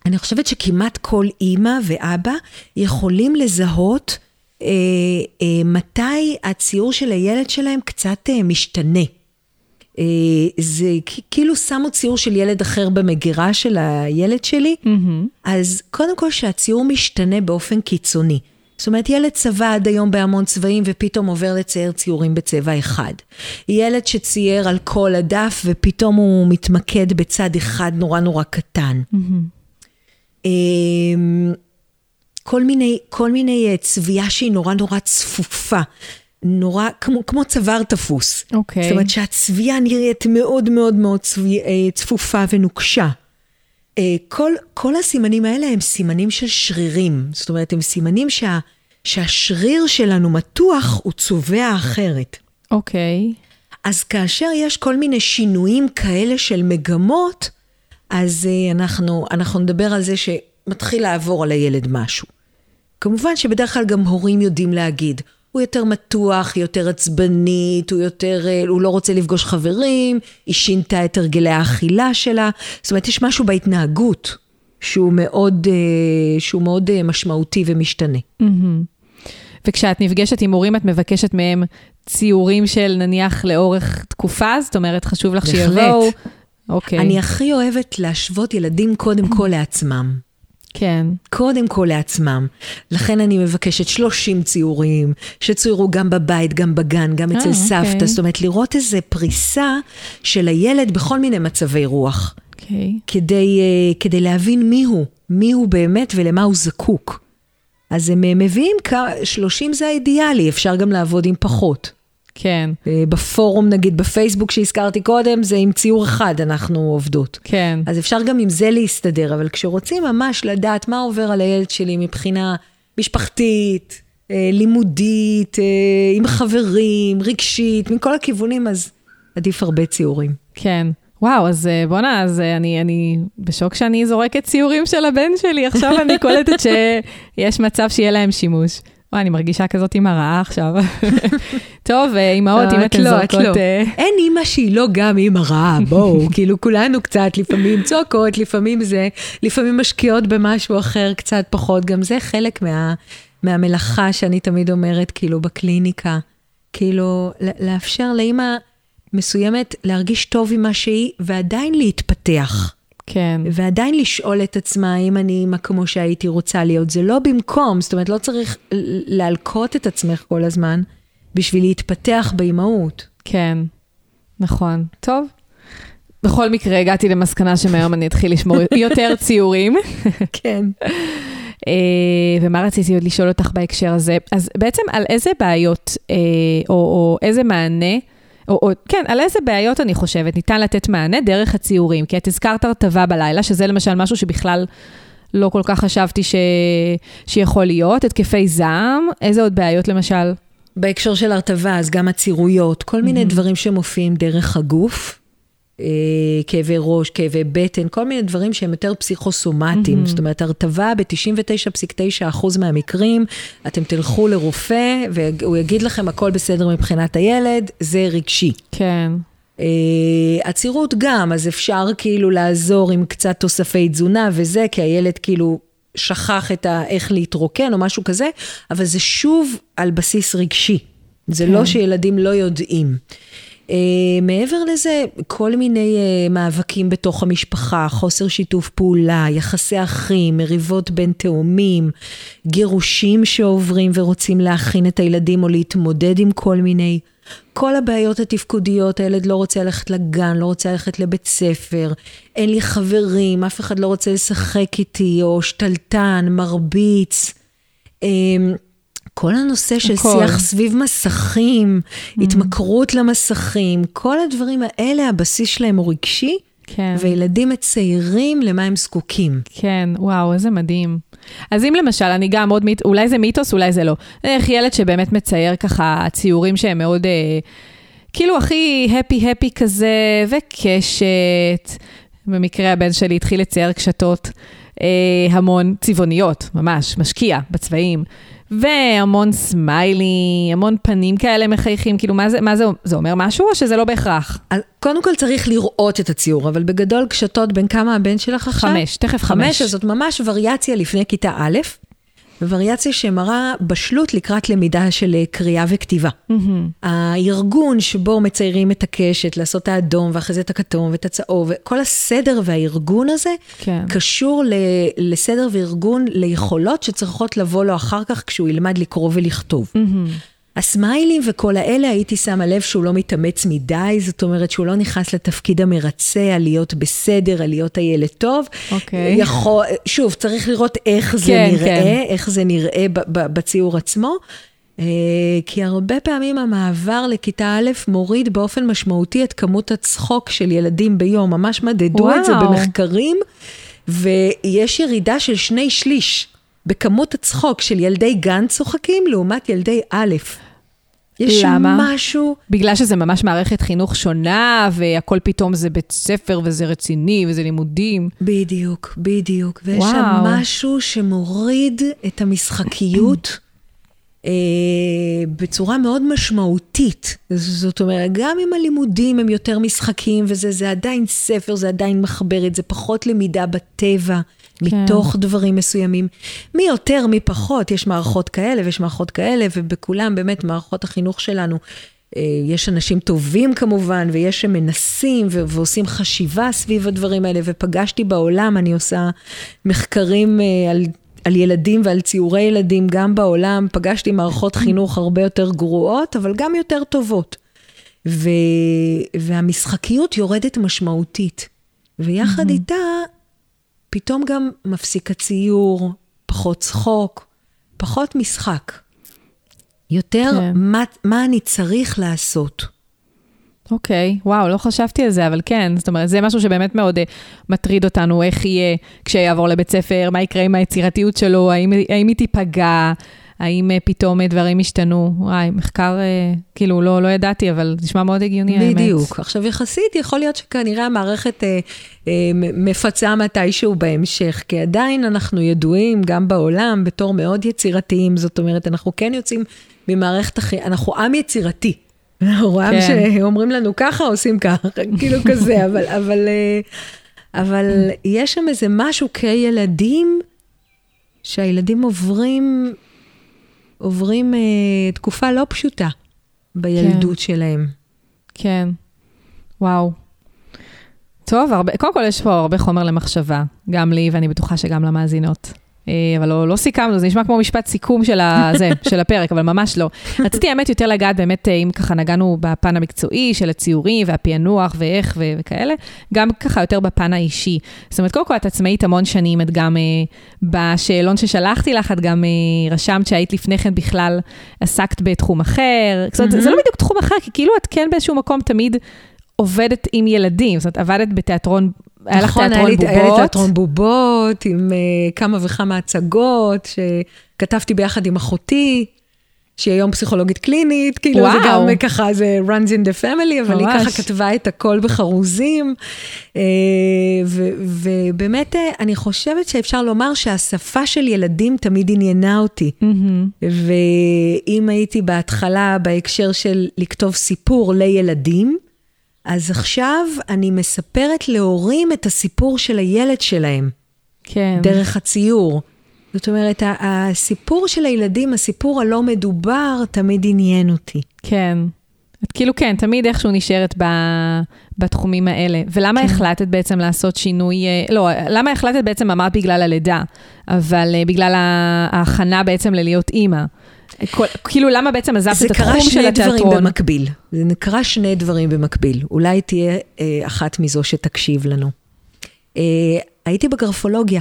אני חושבת שכמעט כל אימא ואבא יכולים לזהות מתי הציור של הילד שלהם קצת אה, משתנה. אה, זה כאילו שמו ציור של ילד אחר במגירה של הילד שלי, mm-hmm. אז קודם כל שהציור משתנה באופן קיצוני. זאת אומרת, ילד צבע עד היום בהמון צבעים ופתאום עובר לצייר ציורים בצבע אחד. ילד שצייר על כל הדף ופתאום הוא מתמקד בצד אחד נורא נורא קטן. Mm-hmm. כל מיני, כל מיני אה, צביעה שהיא נורא נורא צפופה. נורא, כמו, כמו צוואר תפוס. אוקיי. Okay. זאת אומרת שהצביעה נראית מאוד מאוד מאוד צבי, אה, צפופה ונוקשה. אה, כל, כל הסימנים האלה הם סימנים של שרירים. זאת אומרת, הם סימנים שה, שהשריר שלנו מתוח, הוא צובע אחרת. אוקיי. אז כאשר יש כל מיני שינויים כאלה של מגמות, אז אנחנו, אנחנו נדבר על זה שמתחיל לעבור על הילד משהו. כמובן שבדרך כלל גם הורים יודעים להגיד, הוא יותר מתוח, היא יותר עצבנית, הוא יותר, אה, הוא לא רוצה לפגוש חברים, היא שינתה את הרגלי האכילה שלה. זאת אומרת, יש משהו בהתנהגות שהוא מאוד, אה, שהוא מאוד משמעותי ומשתנה. וכשאת נפגשת עם הורים, את מבקשת מהם ציורים של נניח לאורך תקופה? זאת אומרת, חשוב לך שיבואו? אוקיי. אני הכי אוהבת להשוות ילדים קודם כל לעצמם. כן. קודם כל לעצמם. לכן אני מבקשת 30 ציורים, שצוירו גם בבית, גם בגן, גם אצל אה, סבתא. אוקיי. זאת אומרת, לראות איזה פריסה של הילד בכל מיני מצבי רוח. אוקיי. כדי, uh, כדי להבין מי הוא, מי הוא באמת ולמה הוא זקוק. אז הם מביאים, 30 זה האידיאלי, אפשר גם לעבוד עם פחות. כן. אה, בפורום, נגיד, בפייסבוק שהזכרתי קודם, זה עם ציור אחד אנחנו עובדות. כן. אז אפשר גם עם זה להסתדר, אבל כשרוצים ממש לדעת מה עובר על הילד שלי מבחינה משפחתית, אה, לימודית, אה, עם חברים, רגשית, מכל הכיוונים, אז עדיף הרבה ציורים. כן. וואו, אז בואנה, אז אני, אני בשוק שאני זורקת ציורים של הבן שלי, עכשיו אני קולטת [LAUGHS] שיש מצב שיהיה להם שימוש. וואי, אני מרגישה כזאת אימא רעה עכשיו. [LAUGHS] טוב, אה, אימהות, אם אתן זורקות... לא. אה, אין אימא שהיא לא גם אימא רעה, בואו, [LAUGHS] כאילו כולנו קצת לפעמים צועקות, לפעמים זה, לפעמים משקיעות במשהו אחר קצת פחות, גם זה חלק מה, מהמלאכה שאני תמיד אומרת, כאילו, בקליניקה. כאילו, לאפשר לאימא מסוימת להרגיש טוב עם מה שהיא, ועדיין להתפתח. כן. ועדיין לשאול את עצמה אם אני אימא כמו שהייתי רוצה להיות. זה לא במקום, זאת אומרת, לא צריך להלקות את עצמך כל הזמן בשביל להתפתח באימהות. כן, נכון. טוב. בכל מקרה, הגעתי למסקנה שמהיום אני אתחיל לשמור [LAUGHS] יותר ציורים. [LAUGHS] כן. אה, ומה רציתי עוד לשאול אותך בהקשר הזה? אז בעצם על איזה בעיות, אה, או, או איזה מענה, או, או כן, על איזה בעיות אני חושבת ניתן לתת מענה דרך הציורים? כי את הזכרת הרטבה בלילה, שזה למשל משהו שבכלל לא כל כך חשבתי ש... שיכול להיות, התקפי זעם, איזה עוד בעיות למשל? בהקשר של הרטבה, אז גם עצירויות, כל מיני mm-hmm. דברים שמופיעים דרך הגוף. אה, כאבי ראש, כאבי בטן, כל מיני דברים שהם יותר פסיכוסומטיים. Mm-hmm. זאת אומרת, הרטבה ב-99.9% מהמקרים, אתם תלכו לרופא והוא יגיד לכם הכל בסדר מבחינת הילד, זה רגשי. כן. Uh, עצירות גם, אז אפשר כאילו לעזור עם קצת תוספי תזונה וזה, כי הילד כאילו שכח את ה... איך להתרוקן או משהו כזה, אבל זה שוב על בסיס רגשי. זה לא כן. לא שילדים לא יודעים. Uh, מעבר לזה, כל מיני uh, מאבקים בתוך המשפחה, חוסר שיתוף פעולה, יחסי אחים, מריבות בין תאומים, גירושים שעוברים ורוצים להכין את הילדים או להתמודד עם כל מיני. כל הבעיות התפקודיות, הילד לא רוצה ללכת לגן, לא רוצה ללכת לבית ספר, אין לי חברים, אף אחד לא רוצה לשחק איתי, או שתלטן, מרביץ. כל הנושא של הכל. שיח סביב מסכים, mm. התמכרות למסכים, כל הדברים האלה, הבסיס שלהם הוא רגשי, כן. וילדים מציירים למה הם זקוקים. כן, וואו, איזה מדהים. אז אם למשל, אני גם עוד מיתוס, אולי זה מיתוס, אולי זה לא. איך ילד שבאמת מצייר ככה ציורים שהם מאוד, אה, כאילו הכי הפי-הפי כזה, וקשת. במקרה הבן שלי התחיל לצייר קשתות אה, המון צבעוניות, ממש, משקיע בצבעים. והמון סמיילי, המון פנים כאלה מחייכים, כאילו, מה זה, מה זה, זה אומר משהו או שזה לא בהכרח? אז קודם כל צריך לראות את הציור, אבל בגדול קשתות בין כמה הבן שלך עכשיו? חמש, תכף חמש. חמש, אז זאת ממש וריאציה לפני כיתה א'. ווריאציה שמראה בשלות לקראת למידה של אה, קריאה וכתיבה. Mm-hmm. הארגון שבו מציירים את הקשת, לעשות את האדום ואחרי זה את הכתום ואת הצהוב, כל הסדר והארגון הזה, כן. קשור ל- לסדר וארגון ליכולות שצריכות לבוא לו אחר כך כשהוא ילמד לקרוא ולכתוב. Mm-hmm. הסמיילים וכל האלה, הייתי שמה לב שהוא לא מתאמץ מדי, זאת אומרת שהוא לא נכנס לתפקיד המרצה, על להיות בסדר, על להיות הילד טוב. אוקיי. יכול, שוב, צריך לראות איך זה כן, נראה, כן. איך זה נראה בציור עצמו. אה, כי הרבה פעמים המעבר לכיתה א' מוריד באופן משמעותי את כמות הצחוק של ילדים ביום, ממש מדדו וואו. את זה במחקרים. ויש ירידה של שני שליש בכמות הצחוק של ילדי גן צוחקים לעומת ילדי א'. יש למה? משהו... בגלל שזה ממש מערכת חינוך שונה, והכל פתאום זה בית ספר, וזה רציני, וזה לימודים. בדיוק, בדיוק. ויש וואו. שם משהו שמוריד את המשחקיות בצורה מאוד משמעותית. זאת אומרת, גם אם הלימודים הם יותר משחקים, וזה זה עדיין ספר, זה עדיין מחברת, זה פחות למידה בטבע. כן. מתוך דברים מסוימים. מי יותר, מי פחות, יש מערכות כאלה ויש מערכות כאלה, ובכולם באמת מערכות החינוך שלנו. אה, יש אנשים טובים כמובן, ויש שמנסים ו- ועושים חשיבה סביב הדברים האלה, ופגשתי בעולם, אני עושה מחקרים אה, על, על ילדים ועל ציורי ילדים גם בעולם, פגשתי מערכות חינוך הרבה יותר גרועות, אבל גם יותר טובות. ו- והמשחקיות יורדת משמעותית. ויחד איתה, פתאום גם מפסיק הציור, פחות צחוק, פחות משחק. יותר כן. מה, מה אני צריך לעשות. אוקיי, וואו, לא חשבתי על זה, אבל כן, זאת אומרת, זה משהו שבאמת מאוד uh, מטריד אותנו, איך יהיה כשיעבור לבית ספר, מה יקרה עם היצירתיות שלו, האם, האם היא תיפגע, האם uh, פתאום uh, דברים ישתנו. וואי, מחקר, uh, כאילו, לא, לא ידעתי, אבל נשמע מאוד הגיוני, האמת. בדיוק. עכשיו, יחסית, יכול להיות שכנראה המערכת אה, אה, מ- מפצה מתישהו בהמשך, כי עדיין אנחנו ידועים, גם בעולם, בתור מאוד יצירתיים. זאת אומרת, אנחנו כן יוצאים ממערכת אנחנו עם יצירתי. אנחנו עם כן. שאומרים לנו ככה, עושים ככה, [LAUGHS] כאילו כזה, אבל, אבל, אה, אבל יש שם איזה משהו כילדים, שהילדים עוברים, עוברים אה, תקופה לא פשוטה בילדות שלהם. כן, וואו. טוב, הרבה, קודם כל יש פה הרבה חומר למחשבה, גם לי ואני בטוחה שגם למאזינות. אה, אבל לא, לא סיכמנו, זה נשמע כמו משפט סיכום של, הזה, [LAUGHS] של הפרק, אבל ממש לא. רציתי האמת יותר לגעת באמת, אה, אם ככה נגענו בפן המקצועי של הציורים והפענוח ואיך ו- וכאלה, גם ככה יותר בפן האישי. זאת אומרת, קודם כל את עצמאית המון שנים, את גם אה, בשאלון ששלחתי לך, את גם רשמת שהיית לפני כן בכלל עסקת בתחום אחר. זאת אומרת, זה לא בדיוק תחום אחר, כי כאילו את כן באיזשהו מקום תמיד עובדת עם ילדים, זאת אומרת, עבדת בתיאטרון, היה לך נכון, תיאטרון היה לי- היה לי בובות. תיאטרון בובות עם uh, כמה וכמה הצגות, שכתבתי ביחד עם אחותי, שהיא היום פסיכולוגית קלינית, כאילו זה וואו. גם אה, ככה, זה runs in the family, אבל היא ממש. ככה כתבה את הכל בחרוזים. ו- ובאמת, אני חושבת שאפשר לומר שהשפה של ילדים תמיד עניינה אותי. מהמם. ואם הייתי בהתחלה בהקשר של לכתוב סיפור לילדים, אז עכשיו אני מספרת להורים את הסיפור של הילד שלהם, כן. דרך הציור. זאת אומרת, הסיפור של הילדים, הסיפור הלא מדובר, תמיד עניין אותי. כן. את כאילו כן, תמיד איכשהו נשארת ב, בתחומים האלה. ולמה כן. החלטת בעצם לעשות שינוי, אה, לא, למה החלטת בעצם, אמרת בגלל הלידה, אבל אה, בגלל ההכנה בעצם ללהיות אימא. כל, כאילו, למה בעצם עזבת זה את קרה התחום של שני דברים התיאטרון? במקביל. זה קרה שני דברים במקביל. אולי תהיה אה, אחת מזו שתקשיב לנו. אה, הייתי בגרפולוגיה,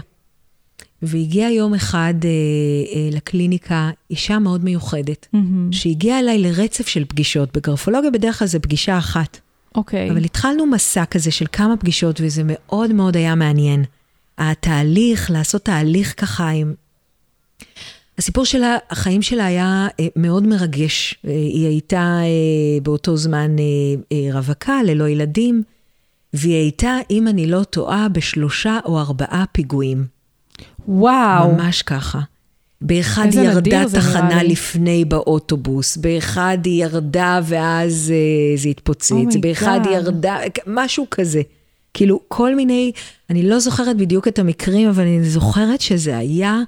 והגיעה יום אחד אה, אה, לקליניקה אישה מאוד מיוחדת, מהמם. שהגיעה אליי לרצף של פגישות. בגרפולוגיה בדרך כלל זה פגישה אחת. אוקיי. אבל התחלנו מסע כזה של כמה פגישות, וזה מאוד מאוד היה מעניין. התהליך, לעשות תהליך ככה עם... הסיפור שלה, החיים שלה היה אה, מאוד מרגש. אה, היא הייתה אה, באותו זמן רווקה, ללא ילדים, והיא הייתה, אם אני לא טועה, בשלושה או ארבעה פיגועים. וואו. ממש ככה. באחד היא ירדה תחנה. לפני באוטובוס, באחד היא ירדה ואז אה, זה התפוצץ, Oh באחד היא. ירדה, משהו כזה. כאילו, כל מיני, אני לא זוכרת בדיוק את המקרים, אבל אני זוכרת שזה היה,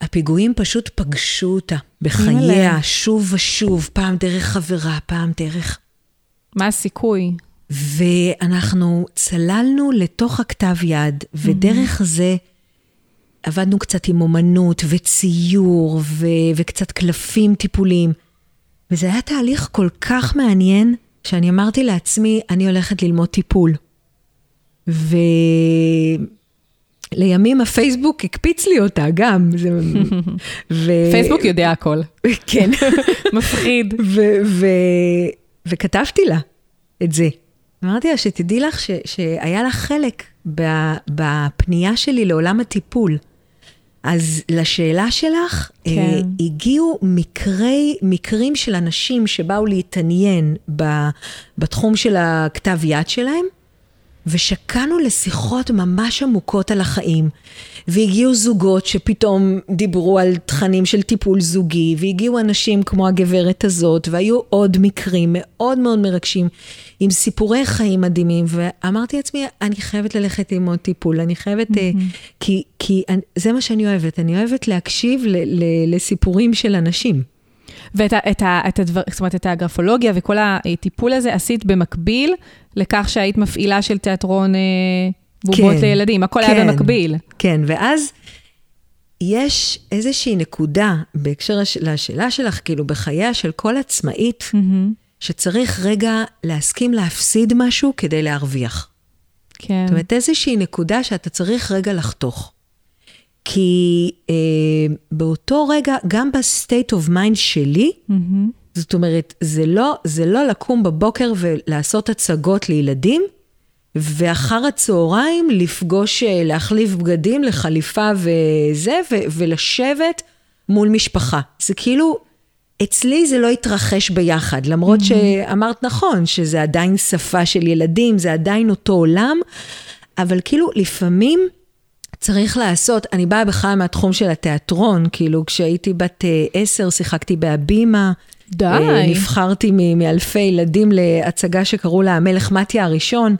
הפיגועים פשוט פגשו אותה בחייה. שוב ושוב, פעם דרך חברה, פעם דרך... מה הסיכוי? ואנחנו צללנו לתוך הכתב יד, ודרך זה עבדנו קצת עם אומנות וציור ו- וקצת קלפים טיפוליים. וזה היה תהליך כל כך מעניין, שאני אמרתי לעצמי, אני הולכת ללמוד טיפול. ולימים הפייסבוק הקפיץ לי אותה גם. זה... [LAUGHS] ו... פייסבוק יודע הכל. כן. [LAUGHS] מפחיד. ו- ו- וכתבתי לה את זה. אמרתי לה שתדעי לך ש, שהיה לך חלק בפנייה שלי לעולם הטיפול. אז לשאלה שלך, כן. אה, הגיעו מקרי, מקרים של אנשים שבאו להתעניין ב, בתחום של הכתב יד שלהם, ושקענו לשיחות ממש עמוקות על החיים. והגיעו זוגות שפתאום דיברו על תכנים של טיפול זוגי, והגיעו אנשים כמו הגברת הזאת, והיו עוד מקרים מאוד מאוד מרגשים, עם סיפורי חיים מדהימים, ואמרתי לעצמי, אני חייבת ללכת ללמוד טיפול, אני חייבת, mm-hmm. כי, כי זה מה שאני אוהבת, אני אוהבת להקשיב ל, ל, לסיפורים של אנשים. ואת ה, את ה, את הדבר, זאת אומרת, את הגרפולוגיה וכל הטיפול הזה עשית במקביל לכך שהיית מפעילה של תיאטרון אה, בובות כן, לילדים, הכל כן, היה במקביל. כן, ואז יש איזושהי נקודה בהקשר לשאלה שלך, כאילו בחייה של כל עצמאית, mm-hmm. שצריך רגע להסכים להפסיד משהו כדי להרוויח. כן. זאת אומרת, איזושהי נקודה שאתה צריך רגע לחתוך. כי אה, באותו רגע, גם ב state of mind שלי, אהמ. זאת אומרת, זה לא, זה לא לקום בבוקר ולעשות הצגות לילדים, ואחר הצהריים לפגוש, אה, להחליף בגדים לחליפה וזה, ו- ולשבת מול משפחה. זה כאילו, אצלי זה לא התרחש ביחד, למרות אהמ. שאמרת נכון, שזה עדיין שפה של ילדים, זה עדיין אותו עולם, אבל כאילו לפעמים צריך לעשות, אני באה בכלל מהתחום של התיאטרון, כאילו כשהייתי בת אה, עשר שיחקתי בהבימה. די. אה, נבחרתי מאלפי ילדים להצגה שקראו לה המלך מתיה הראשון.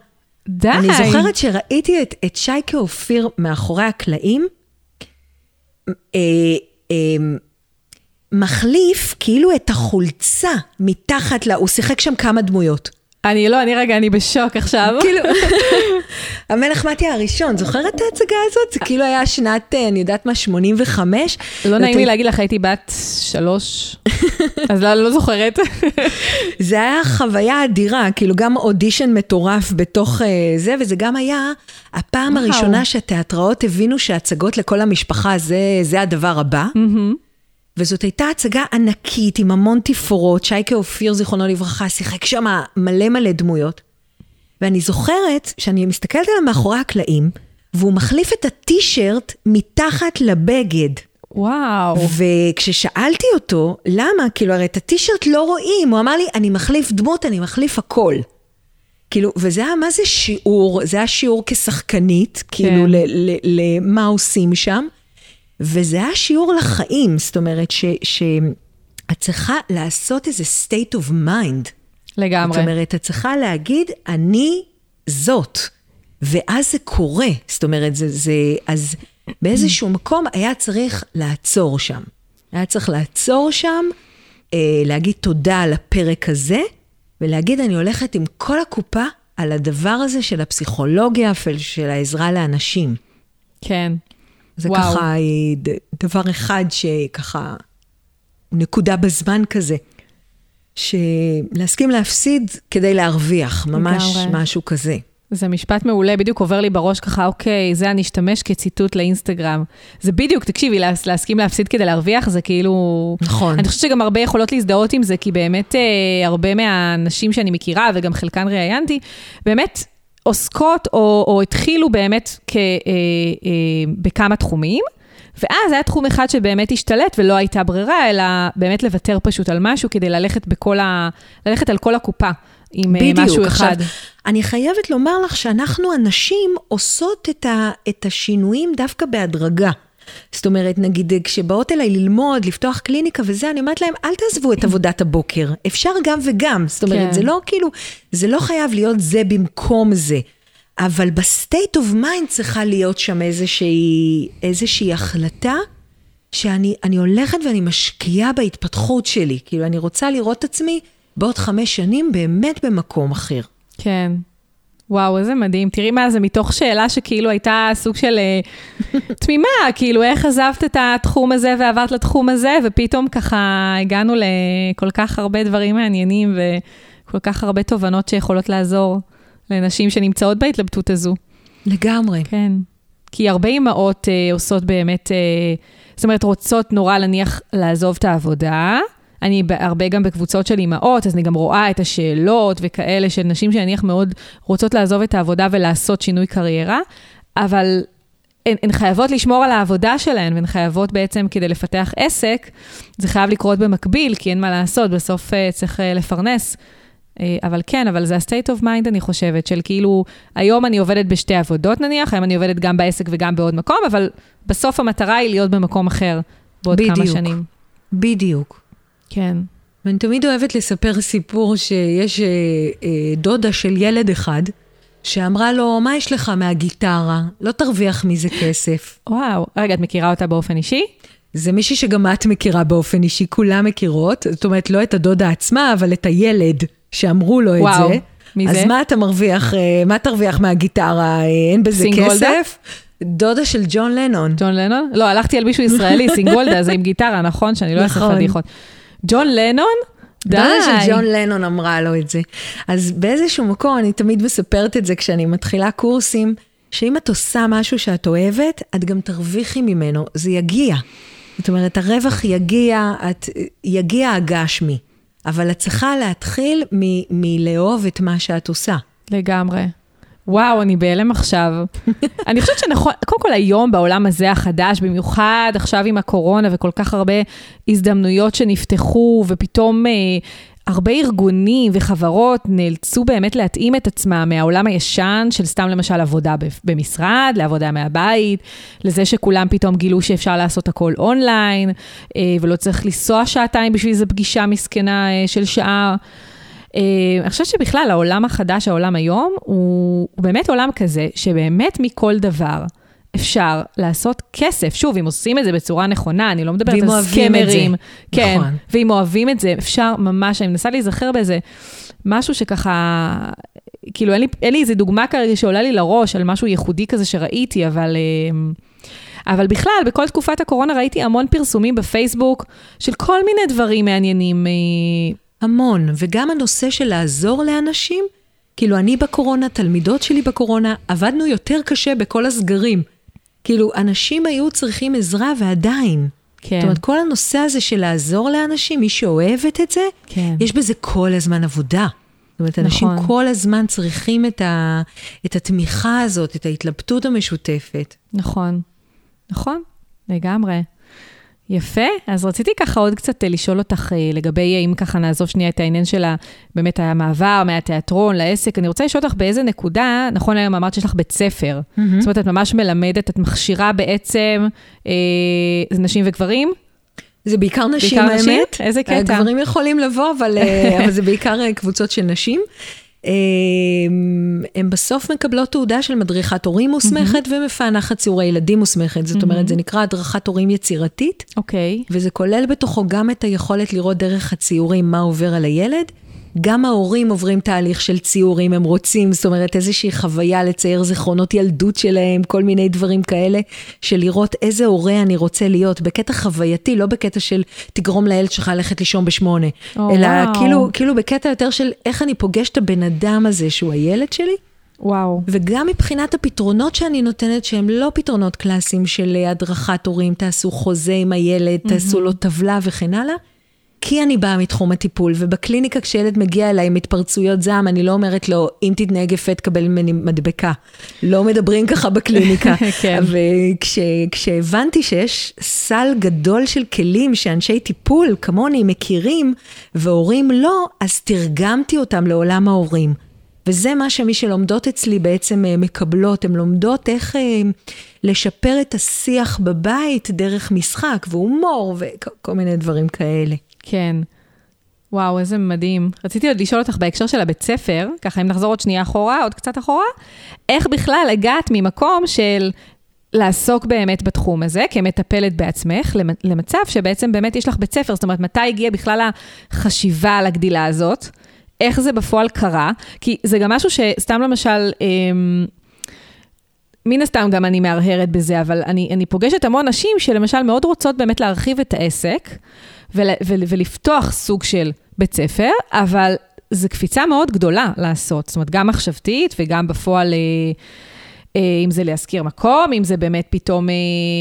די. אני זוכרת שראיתי את, את שייקה אופיר מאחורי הקלעים, אה, אה, מחליף כאילו את החולצה מתחת ל... הוא שיחק שם כמה דמויות. אני לא, אני רגע, אני בשוק עכשיו. כאילו, [LAUGHS] המלך מתיה הראשון, זוכרת את ההצגה הזאת? זה כאילו היה שנת, אה, אני יודעת מה, 85? לא נעים לי להגיד לך, הייתי בת שלוש, אז לא, לא זוכרת. [LAUGHS] זה היה חוויה אדירה, כאילו גם אודישן מטורף בתוך אה, זה, וזה גם היה הפעם הראשונה שהתיאטראות הבינו שהצגות לכל המשפחה זה הדבר הבא. וזאת הייתה הצגה ענקית עם המון תפאורות, שייקה אופיר, זיכרונו לברכה, שיחק שם מלא מלא דמויות. ואני זוכרת שאני מסתכלת עליו מאחורי הקלעים, והוא מחליף את הטישרט מתחת לבגד. וואו. וכששאלתי אותו, למה? כאילו, הרי את הטישרט לא רואים. הוא אמר לי, אני מחליף דמות, אני מחליף הכל. כאילו, וזה היה, מה זה שיעור? זה היה שיעור כשחקנית, כאילו, כן. למה עושים שם. וזה היה שיעור לחיים, זאת אומרת שאת צריכה לעשות איזה state of mind. לגמרי. זאת אומרת, את צריכה להגיד, אני זאת. ואז זה קורה. זאת אומרת, זה, זה, אז באיזשהו מקום היה צריך לעצור שם. היה צריך לעצור שם, אה, להגיד תודה על הפרק הזה, ולהגיד, אני הולכת עם כל הקופה על הדבר הזה של הפסיכולוגיה של העזרה לאנשים. כן. זה וואו. ככה דבר אחד שככה, נקודה בזמן כזה. שלהסכים להפסיד כדי להרוויח, ממש לגמרי. משהו כזה. זה משפט מעולה, בדיוק עובר לי בראש ככה, אוקיי, זה אני אשתמש כציטוט לאינסטגרם. זה בדיוק, תקשיבי, לה, להסכים להפסיד כדי להרוויח, זה כאילו... נכון. אני חושבת שגם הרבה יכולות להזדהות עם זה, כי באמת אה, הרבה מהנשים שאני מכירה, וגם חלקן ראיינתי, באמת עוסקות או, או התחילו באמת כ, אה, אה, בכמה תחומים. ואז היה תחום אחד שבאמת השתלט ולא הייתה ברירה, אלא באמת לוותר פשוט על משהו כדי ללכת, בכל ה... ללכת על כל הקופה עם אה, בדיוק, משהו אחד. עכשיו, אני חייבת לומר לך שאנחנו הנשים עושות את, ה... את השינויים דווקא בהדרגה. זאת אומרת, נגיד, כשבאות אליי ללמוד, לפתוח קליניקה וזה, אני אומרת להם, אל תעזבו את עבודת הבוקר, אפשר גם וגם. זאת אומרת, כן. זה לא כאילו, זה לא חייב להיות זה במקום זה. אבל ב state of mind צריכה להיות שם איזושהי, איזושהי החלטה שאני הולכת ואני משקיעה בהתפתחות שלי. כאילו, אני רוצה לראות את עצמי בעוד חמש שנים באמת במקום אחר. כן. וואו, איזה מדהים. תראי מה זה, מתוך שאלה שכאילו הייתה סוג של אה, תמימה, כאילו איך עזבת את התחום הזה ועברת לתחום הזה, ופתאום ככה הגענו לכל כך הרבה דברים מעניינים וכל כך הרבה תובנות שיכולות לעזור לנשים שנמצאות בהתלבטות הזו. לגמרי. כן. כי הרבה אימהות uh, עושות באמת, uh, זאת אומרת, רוצות נורא להניח לעזוב את העבודה, אני הרבה גם בקבוצות של אימהות, אז אני גם רואה את השאלות וכאלה של נשים שנניח מאוד רוצות לעזוב את העבודה ולעשות שינוי קריירה, אבל הן, הן חייבות לשמור על העבודה שלהן, והן חייבות בעצם, כדי לפתח עסק, זה חייב לקרות במקביל, כי אין מה לעשות, בסוף uh, צריך uh, לפרנס. Uh, אבל כן, אבל זה ה-state of mind, אני חושבת, של כאילו, היום אני עובדת בשתי עבודות נניח, היום אני עובדת גם בעסק וגם בעוד מקום, אבל בסוף המטרה היא להיות במקום אחר בעוד בדיוק, כמה שנים. בדיוק. כן. ואני תמיד אוהבת לספר סיפור שיש אה, אה, דודה של ילד אחד, שאמרה לו, מה יש לך מהגיטרה? לא תרוויח מזה כסף. וואו, רגע, את מכירה אותה באופן אישי? זה מישהי שגם את מכירה באופן אישי, כולם מכירות. זאת אומרת, לא את הדודה עצמה, אבל את הילד שאמרו לו וואו, את זה. וואו, מי אז זה? אז מה אתה מרוויח, אה, מה תרוויח מהגיטרה? אה, אין בזה סינגולדה? כסף? דודה של ג'ון לנון. ג'ון לנון? לא, הלכתי על מישהו ישראלי, [LAUGHS] סינגולדה, זה עם גיטרה, נכון? שאני לא אעשה נכון. פדיחות. ג'ון לנון? די. דודה של ג'ון לנון אמרה לו את זה. אז באיזשהו מקום, אני תמיד מספרת את זה כשאני מתחילה קורסים, שאם את עושה משהו שאת אוהבת, את גם תרוויחי ממנו, זה יגיע. זאת אומרת, הרווח יגיע, את, יגיע הגשמי. אבל את צריכה להתחיל מ- מלאהוב את מה שאת עושה. לגמרי. וואו, אני בהלם עכשיו. [LAUGHS] אני חושבת שנכון, קודם כל היום בעולם הזה החדש, במיוחד עכשיו עם הקורונה וכל כך הרבה הזדמנויות שנפתחו, ופתאום אה, הרבה ארגונים וחברות נאלצו באמת להתאים את עצמם מהעולם הישן של סתם למשל עבודה במשרד, לעבודה מהבית, לזה שכולם פתאום גילו שאפשר לעשות הכל אונליין, אה, ולא צריך לנסוע שעתיים בשביל איזו פגישה מסכנה אה, של שעה. Uh, אני חושבת שבכלל העולם החדש, העולם היום, הוא, הוא באמת עולם כזה, שבאמת מכל דבר אפשר לעשות כסף. שוב, אם עושים את זה בצורה נכונה, אני לא מדברת על סקמרים. כן, נכון. ואם אוהבים את זה, אפשר ממש, אני מנסה להיזכר באיזה משהו שככה, כאילו אין לי, אין לי איזה דוגמה כרגע שעולה לי לראש על משהו ייחודי כזה שראיתי, אבל... Uh, אבל בכלל, בכל תקופת הקורונה ראיתי המון פרסומים בפייסבוק של כל מיני דברים מעניינים. המון, וגם הנושא של לעזור לאנשים, כאילו אני בקורונה, תלמידות שלי בקורונה, עבדנו יותר קשה בכל הסגרים. כאילו, אנשים היו צריכים עזרה ועדיין. כן. זאת אומרת, כל הנושא הזה של לעזור לאנשים, מי שאוהבת את זה, כן. יש בזה כל הזמן עבודה. זאת אומרת, אנשים נכון. כל הזמן צריכים את, ה, את התמיכה הזאת, את ההתלבטות המשותפת. נכון, נכון, לגמרי. יפה, אז רציתי ככה עוד קצת אה, לשאול אותך אה, לגבי, אם ככה נעזוב שנייה את העניין של באמת המעבר מהתיאטרון לעסק, אני רוצה לשאול אותך באיזה נקודה, נכון היום אמרת שיש לך בית ספר, Mm-hmm. זאת אומרת, את ממש מלמדת, את מכשירה בעצם, אה, נשים וגברים? זה בעיקר נשים, בעיקר נשים? האמת. איזה קטע. הגברים יכולים לבוא, אבל, אה, אבל זה בעיקר אה, קבוצות של נשים. אה, הן בסוף מקבלות תעודה של מדריכת הורים מוסמכת ומפענחת ציורי ילדים מוסמכת. זאת אומרת, זה נקרא הדרכת הורים יצירתית, אוקיי, וזה כולל בתוכו גם את היכולת לראות דרך הציורים מה עובר על הילד. גם ההורים עוברים תהליך של ציור אם הם רוצים, זאת אומרת איזושהי חוויה לצייר זיכרונות ילדות שלהם, כל מיני דברים כאלה, של לראות איזה הורה אני רוצה להיות, בקטע חווייתי, לא בקטע של תגרום לילד שלך ללכת לישון בשמונה, או, אלא וואו. כאילו, כאילו בקטע יותר של איך אני פוגש את הבן אדם הזה שהוא הילד שלי. וואו. וגם מבחינת הפתרונות שאני נותנת, שהם לא פתרונות קלאסיים של הדרכת הורים, תעשו חוזה עם הילד, תעשו לו טבלה וכן הלאה. כי אני באה מתחום הטיפול, ובקליניקה כשילד מגיע אליי עם התפרצויות זעם, אני לא אומרת לו, אם תתנהג יפה תקבל ממני מדבקה. לא מדברים ככה בקליניקה. [LAUGHS] כן. וכשהבנתי שיש סל גדול של כלים שאנשי טיפול כמוני מכירים, והורים לא, אז תרגמתי אותם לעולם ההורים. וזה מה שמי שלומדות אצלי בעצם אה, מקבלות, הן לומדות איך אה, לשפר את השיח בבית דרך משחק והומור וכל מיני דברים כאלה. כן. וואו, איזה מדהים. רציתי עוד לשאול אותך בהקשר של הבית ספר, ככה אם נחזור עוד שנייה אחורה, עוד קצת אחורה, איך בכלל הגעת ממקום של לעסוק באמת בתחום הזה, כמטפלת בעצמך, למ- למצב שבעצם באמת יש לך בית ספר, זאת אומרת, מתי הגיעה בכלל החשיבה על הגדילה הזאת? איך זה בפועל קרה? כי זה גם משהו שסתם למשל, אמ, מן הסתם גם אני מהרהרת בזה, אבל אני, אני פוגשת המון נשים שלמשל מאוד רוצות באמת להרחיב את העסק ול, ול, ולפתוח סוג של בית ספר, אבל זו קפיצה מאוד גדולה לעשות, זאת אומרת, גם מחשבתית וגם בפועל אה, אה, אם זה להזכיר מקום, אם זה באמת פתאום, אה,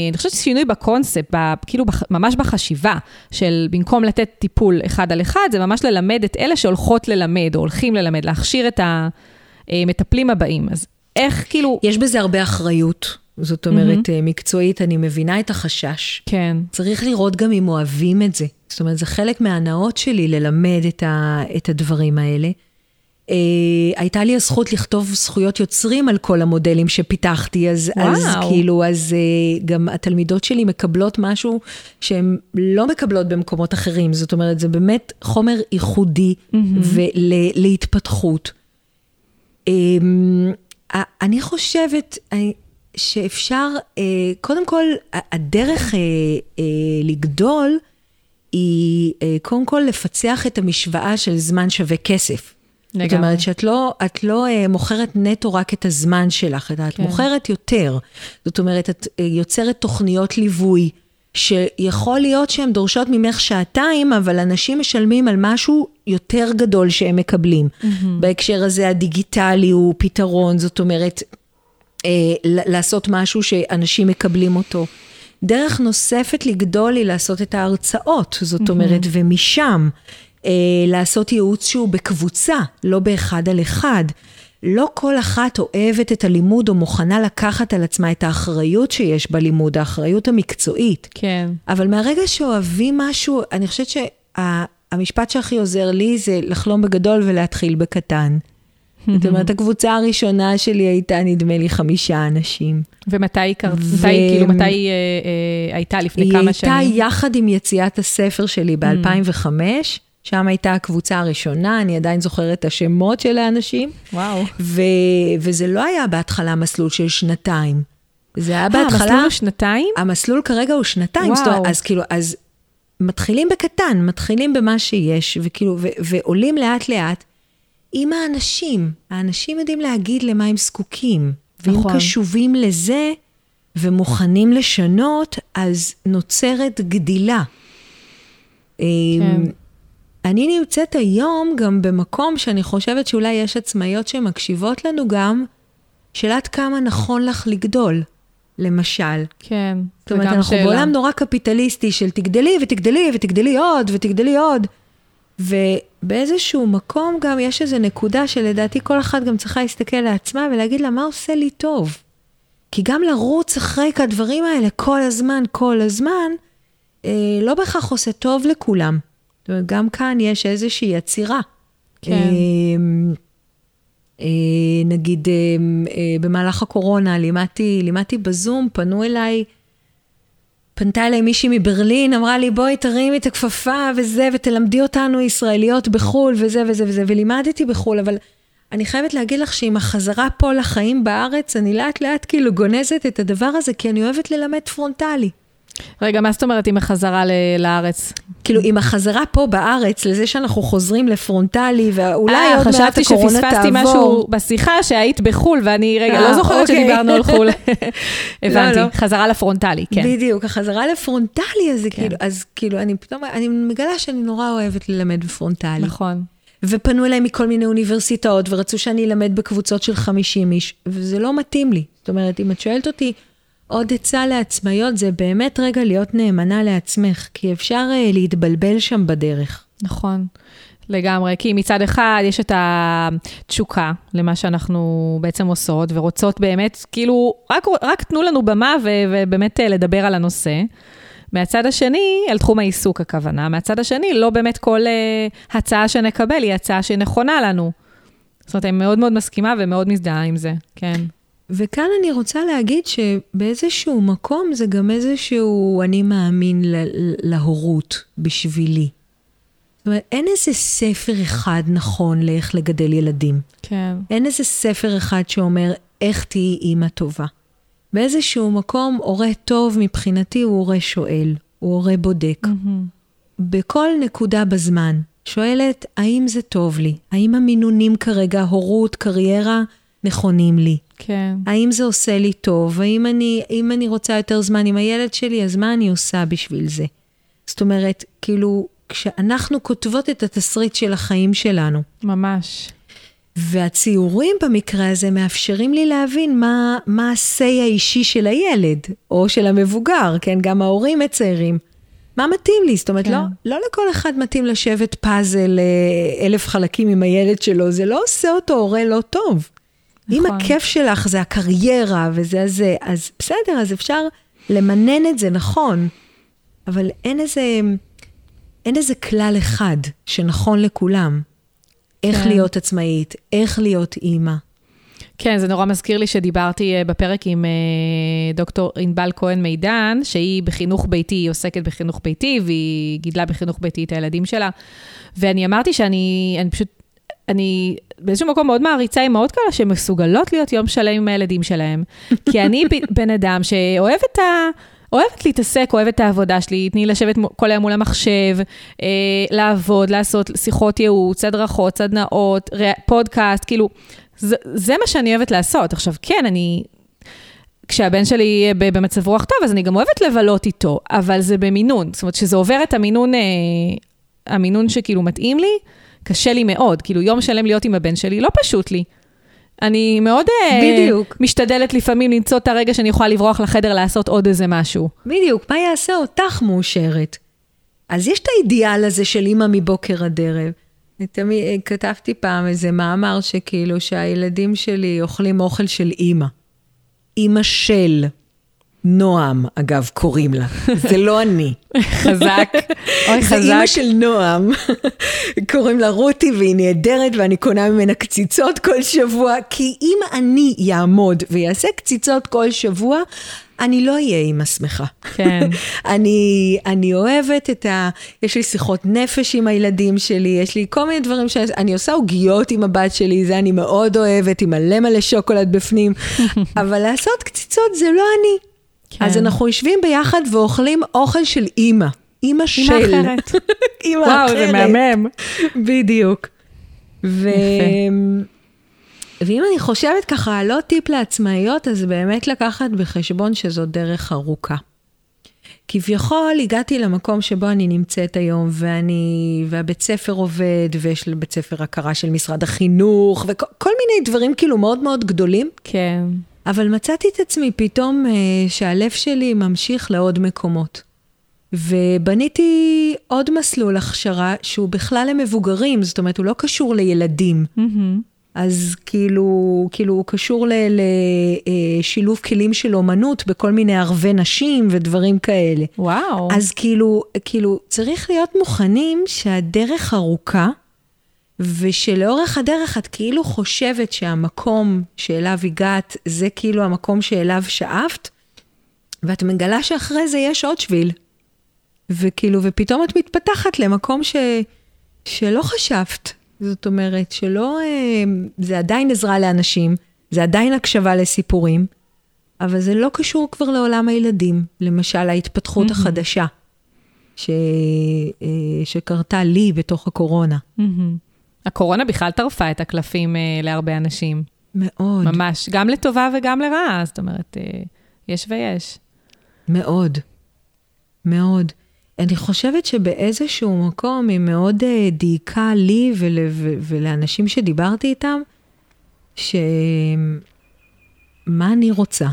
אני חושבת שינוי בקונספט, כאילו ממש בחשיבה, של במקום לתת טיפול אחד על אחד, זה ממש ללמד את אלה שהולכות ללמד, או הולכים ללמד, להכשיר את המטפלים הבאים. אז איך כאילו... יש בזה הרבה אחריות. זאת אומרת, mm-hmm. מקצועית, אני מבינה את החשש. כן. צריך לראות גם אם אוהבים את זה. זאת אומרת, זה חלק מההנאות שלי ללמד את, ה, את הדברים האלה. אה, הייתה לי הזכות לכתוב זכויות יוצרים על כל המודלים שפיתחתי, אז, אז כאילו, אז אה, גם התלמידות שלי מקבלות משהו שהן לא מקבלות במקומות אחרים. זאת אומרת, זה באמת חומר ייחודי mm-hmm. ולהתפתחות. אה, אני חושבת, שאפשר, אה, קודם כל, הדרך אה, אה, לגדול היא קודם כל לפצח את המשוואה של זמן שווה כסף. לגמרי. זאת אומרת שאת לא, את לא מוכרת נטו רק את הזמן שלך, את כן. מוכרת יותר. זאת אומרת, את יוצרת תוכניות ליווי, שיכול להיות שהן דורשות ממך שעתיים, אבל אנשים משלמים על משהו יותר גדול שהם מקבלים. Mm-hmm. בהקשר הזה הדיגיטלי הוא פתרון, זאת אומרת, לעשות משהו שאנשים מקבלים אותו. דרך נוספת לגדול היא לעשות את ההרצאות, זאת. אומרת, ומשם אה, לעשות ייעוץ שהוא בקבוצה, לא באחד על אחד. לא כל אחת אוהבת את הלימוד או מוכנה לקחת על עצמה את האחריות שיש בלימוד, האחריות המקצועית. כן. אבל מהרגע שאוהבים משהו, אני חושבת שהמשפט שהכי עוזר לי זה לחלום בגדול ולהתחיל בקטן. זאת אומרת, הקבוצה הראשונה שלי הייתה, נדמה לי, חמישה אנשים. ומתי קרתה, ו... כאילו, מתי היא אה, אה, הייתה לפני כמה שנים? היא הייתה יחד עם יציאת הספר שלי ב-2005. שם הייתה הקבוצה הראשונה, אני עדיין זוכרת את השמות של האנשים. וואו. ו- וזה לא היה בהתחלה מסלול של שנתיים. זה היה בהתחלה... אה, המסלול הוא שנתיים? המסלול כרגע הוא שנתיים. וואו. זאת, אז כאילו, אז מתחילים בקטן, מתחילים במה שיש, וכאילו, ו- ועולים לאט לאט. עם האנשים. האנשים יודעים להגיד למה הם זקוקים. ואם נכון. קשובים לזה ומוכנים לשנות, אז נוצרת גדילה. כן. אמ, אני נמצאת היום גם במקום שאני חושבת שאולי יש עצמאיות שמקשיבות לנו גם, של עד כמה נכון לך לגדול, למשל. כן, זאת אומרת, אנחנו שאלה. בעולם נורא קפיטליסטי של תגדלי ותגדלי ותגדלי עוד ותגדלי עוד. ובאיזשהו מקום גם יש איזו נקודה שלדעתי כל אחת גם צריכה להסתכל לעצמה ולהגיד לה, מה עושה לי טוב? כי גם לרוץ אחרי הדברים האלה כל הזמן, כל הזמן, אה, לא בהכרח עושה טוב לכולם. זאת אומרת, גם כאן יש איזושהי עצירה. כן. אה, אה, נגיד, אה, אה, במהלך הקורונה לימדתי, לימדתי בזום, פנו אליי פנתה אליי מישהי מברלין, אמרה לי, בואי תרימי את הכפפה וזה, ותלמדי אותנו ישראליות בחו"ל וזה וזה וזה, ולימדתי בחו"ל, אבל אני חייבת להגיד לך שעם החזרה פה לחיים בארץ, אני לאט לאט כאילו גונזת את הדבר הזה, כי אני אוהבת ללמד פרונטלי. רגע, מה זאת אומרת עם החזרה לארץ? כאילו, עם החזרה פה בארץ, לזה שאנחנו חוזרים לפרונטלי, ואולי אה, אה, עוד מעט הקורונה תעבור. חשבתי שפספסתי משהו בשיחה שהיית בחו"ל, ואני רגע, אה, לא אה, זוכרת אוקיי. שדיברנו על חו"ל. [LAUGHS] [LAUGHS] הבנתי, לא, לא. חזרה לפרונטלי, כן. בדיוק, החזרה לפרונטלי, אז, כן. כאילו, אז כאילו, אני פתאום, אני מגלה שאני נורא אוהבת ללמד בפרונטלי. נכון. ופנו אליי מכל מיני אוניברסיטאות, ורצו שאני אלמד בקבוצות של 50 איש, וזה לא מתאים לי. זאת אומרת, אם את שואלת אותי, עוד עצה לעצמאיות זה באמת רגע להיות נאמנה לעצמך, כי אפשר uh, להתבלבל שם בדרך. נכון. לגמרי, כי מצד אחד יש את התשוקה למה שאנחנו בעצם עושות ורוצות באמת, כאילו, רק, רק תנו לנו במה ו, ובאמת אה, לדבר על הנושא. מהצד השני, על תחום העיסוק הכוונה, מהצד השני, לא באמת כל uh, הצעה שנקבל היא הצעה שנכונה לנו. זאת אומרת, אני מאוד מאוד מסכימה ומאוד מזדהה עם זה, כן. וכאן אני רוצה להגיד שבאיזשהו מקום זה גם איזשהו אני מאמין להורות בשבילי. זאת אומרת, אין איזה ספר אחד נכון לאיך לגדל ילדים. כן. אין איזה ספר אחד שאומר איך תהיי אימא טובה. באיזשהו מקום, הורה טוב מבחינתי הוא הורה שואל, הוא הורה בודק. Mm-hmm. בכל נקודה בזמן, שואלת, האם זה טוב לי? האם המינונים כרגע, הורות, קריירה, נכונים לי? כן. האם זה עושה לי טוב? האם אני, אם אני רוצה יותר זמן עם הילד שלי, אז מה אני עושה בשביל זה? זאת אומרת, כאילו, כשאנחנו כותבות את התסריט של החיים שלנו. ממש. והציורים במקרה הזה מאפשרים לי להבין מה, מה ה-say האישי של הילד, או של המבוגר, כן? גם ההורים מציירים. מה מתאים לי? זאת אומרת, כן. לא, לא לכל אחד מתאים לשבת פאזל אה, אלף חלקים עם הילד שלו, זה לא עושה אותו הורה לא טוב. נכון. אם הכיף שלך זה הקריירה וזה הזה, אז בסדר, אז אפשר למנן את זה נכון, אבל אין איזה, אין איזה כלל אחד שנכון לכולם. איך כן. להיות עצמאית, איך להיות אימא. כן, זה נורא מזכיר לי שדיברתי אה, בפרק עם אה, דוקטור ענבל כהן מידן, שהיא בחינוך ביתי, היא עוסקת בחינוך ביתי, והיא גידלה בחינוך ביתי את הילדים שלה. ואני אמרתי שאני אני פשוט, אני באיזשהו מקום מאוד מעריצה אימהות כאלה שמסוגלות להיות יום שלם עם הילדים שלהם. כי אני [LAUGHS] בן אדם שאוהב את ה... אוהבת להתעסק, אוהבת את העבודה שלי, תני לשבת כל היום מול המחשב, אה, לעבוד, לעשות שיחות ייעוץ, הדרכות, סדנאות, פודקאסט, כאילו, זה, זה מה שאני אוהבת לעשות. עכשיו, כן, אני... כשהבן שלי במצב רוח טוב, אז אני גם אוהבת לבלות איתו, אבל זה במינון. זאת אומרת, כשזה עובר את המינון, אה, המינון שכאילו מתאים לי, קשה לי מאוד. כאילו, יום שלם להיות עם הבן שלי לא פשוט לי. אני מאוד אה, בדיוק. משתדלת לפעמים למצוא את הרגע שאני יכולה לברוח לחדר לעשות עוד איזה משהו. בדיוק, מה יעשה אותך מאושרת? אז יש את האידיאל הזה של אימא מבוקר עד ערב. תמיד אה, כתבתי פעם איזה מאמר שכאילו שהילדים שלי אוכלים אוכל של אימא. אימא של. נועם, אגב, קוראים לה. זה לא אני. חזק. אוי, חזק. זה אימא של נועם. קוראים לה רותי, והיא נהדרת, ואני קונה ממנה קציצות כל שבוע, כי אם אני יעמוד ויעשה קציצות כל שבוע, אני לא אהיה אימא שמחה. כן. [LAUGHS] אני, אני אוהבת את ה... יש לי שיחות נפש עם הילדים שלי, יש לי כל מיני דברים ש... אני עושה עוגיות עם הבת שלי, זה אני מאוד אוהבת, עם מלא מלא שוקולד בפנים, [LAUGHS] אבל לעשות קציצות זה לא אני. כן. אז אנחנו יושבים ביחד ואוכלים אוכל של אימא. אימא של. אימא אחרת. [LAUGHS] אימא וואו, אחרת. וואו, זה מהמם. בדיוק. ו... ואם אני חושבת ככה עוד טיפ לעצמאיות, אז באמת לקחת בחשבון שזו דרך ארוכה. כביכול הגעתי למקום שבו אני נמצאת היום, ואני, והבית ספר עובד, ויש לבית ספר הכרה של משרד החינוך, וכל מיני דברים כאילו מאוד מאוד גדולים. כן. אבל מצאתי את עצמי פתאום אה, שהלב שלי ממשיך לעוד מקומות. ובניתי עוד מסלול הכשרה שהוא בכלל למבוגרים, זאת אומרת, הוא לא קשור לילדים. Mm-hmm. אז כאילו, כאילו הוא קשור לשילוב אה, כלים של אומנות בכל מיני ערבי נשים ודברים כאלה. וואו. אז כאילו, כאילו, צריך להיות מוכנים שהדרך ארוכה, ושלאורך הדרך את כאילו חושבת שהמקום שאליו הגעת, זה כאילו המקום שאליו שאפת, ואת מגלה שאחרי זה יש עוד שביל. וכאילו, ופתאום את מתפתחת למקום ש... שלא חשבת. זאת אומרת, שלא... אה, זה עדיין עזרה לאנשים, זה עדיין הקשבה לסיפורים, אבל זה לא קשור כבר לעולם הילדים. למשל, ההתפתחות mm-hmm. החדשה ש... אה, שקרתה לי בתוך הקורונה. Mm-hmm. הקורונה בכלל טרפה את הקלפים אה, להרבה אנשים. מאוד. ממש, גם לטובה וגם לרעה, זאת אומרת, אה, יש ויש. מאוד, מאוד. אני חושבת שבאיזשהו מקום היא מאוד אה, דייקה לי ול, ו, ולאנשים שדיברתי איתם, שמה אני רוצה?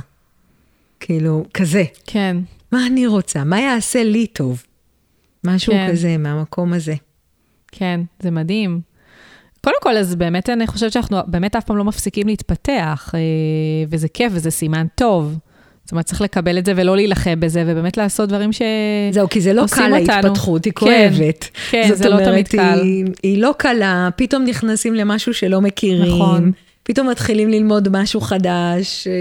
כאילו, כזה. כן. מה אני רוצה? מה יעשה לי טוב? משהו כן. כזה, מהמקום הזה. כן, זה מדהים. קודם כל, אז באמת אני חושבת שאנחנו באמת אף פעם לא מפסיקים להתפתח, אה, וזה כיף וזה סימן טוב. זאת אומרת, צריך לקבל את זה ולא להילחם בזה, ובאמת לעשות דברים ש... זהו, כי זה לא קל ההתפתחות, היא כן, כואבת. כן, זה לא תמיד קל. היא, היא לא קלה, פתאום נכנסים למשהו שלא מכירים. נכון. פתאום מתחילים ללמוד משהו חדש. אה,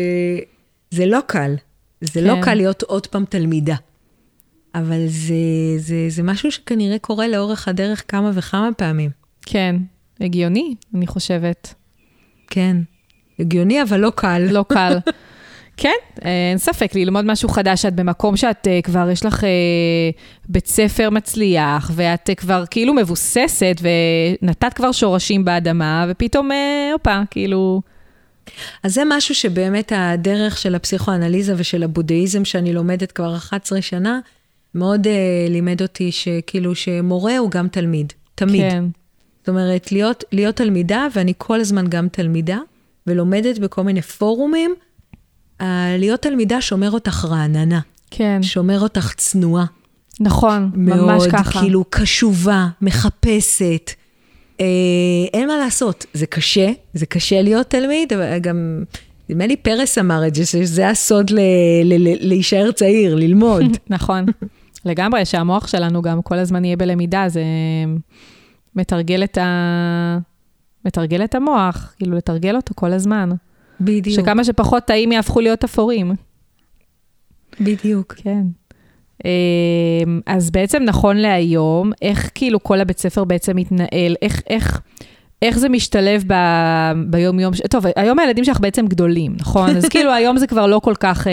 זה לא קל. זה לא כן. לא קל להיות עוד פעם תלמידה. אבל זה, זה, זה משהו שכנראה קורה לאורך הדרך כמה וכמה פעמים. כן, הגיוני, אני חושבת. כן, הגיוני, אבל לא קל. לא קל. כן, אין ספק, ללמוד משהו חדש, את במקום שאת uh, כבר, יש לך uh, בית ספר מצליח, ואת uh, כבר כאילו מבוססת, ונתת כבר שורשים באדמה, ופתאום, הופה, כאילו... אז זה משהו שבאמת הדרך של הפסיכואנליזה ושל הבודהיזם, שאני לומדת כבר 11 שנה, מאוד uh, לימד אותי שכאילו שמורה הוא גם תלמיד, תמיד. כן. זאת אומרת, להיות, להיות תלמידה, ואני כל הזמן גם תלמידה, ולומדת בכל מיני פורומים, אה, להיות תלמידה שומר אותך רעננה. כן. שומר אותך צנועה. נכון, מאוד, ממש ככה. מאוד, כאילו, קשובה, מחפשת. אה, אין מה לעשות, זה קשה, זה קשה להיות תלמיד, אבל גם, נדמה לי פרס אמר את זה, שזה הסוד ל, ל, ל, להישאר צעיר, ללמוד. [LAUGHS] נכון, לגמרי, שהמוח שלנו גם כל הזמן יהיה בלמידה, זה מתרגל את, ה... מתרגל את המוח, כאילו לתרגל אותו כל הזמן. בדיוק. שכמה שפחות תאים יהפכו להיות אפורים. בדיוק. כן. אמ, אז בעצם נכון להיום, איך כאילו כל הבית ספר בעצם מתנהל, איך, איך, איך זה משתלב ב, ביום-יום, ש... טוב, היום הילדים שלך בעצם גדולים, נכון? אז כאילו היום זה כבר לא כל כך, אה,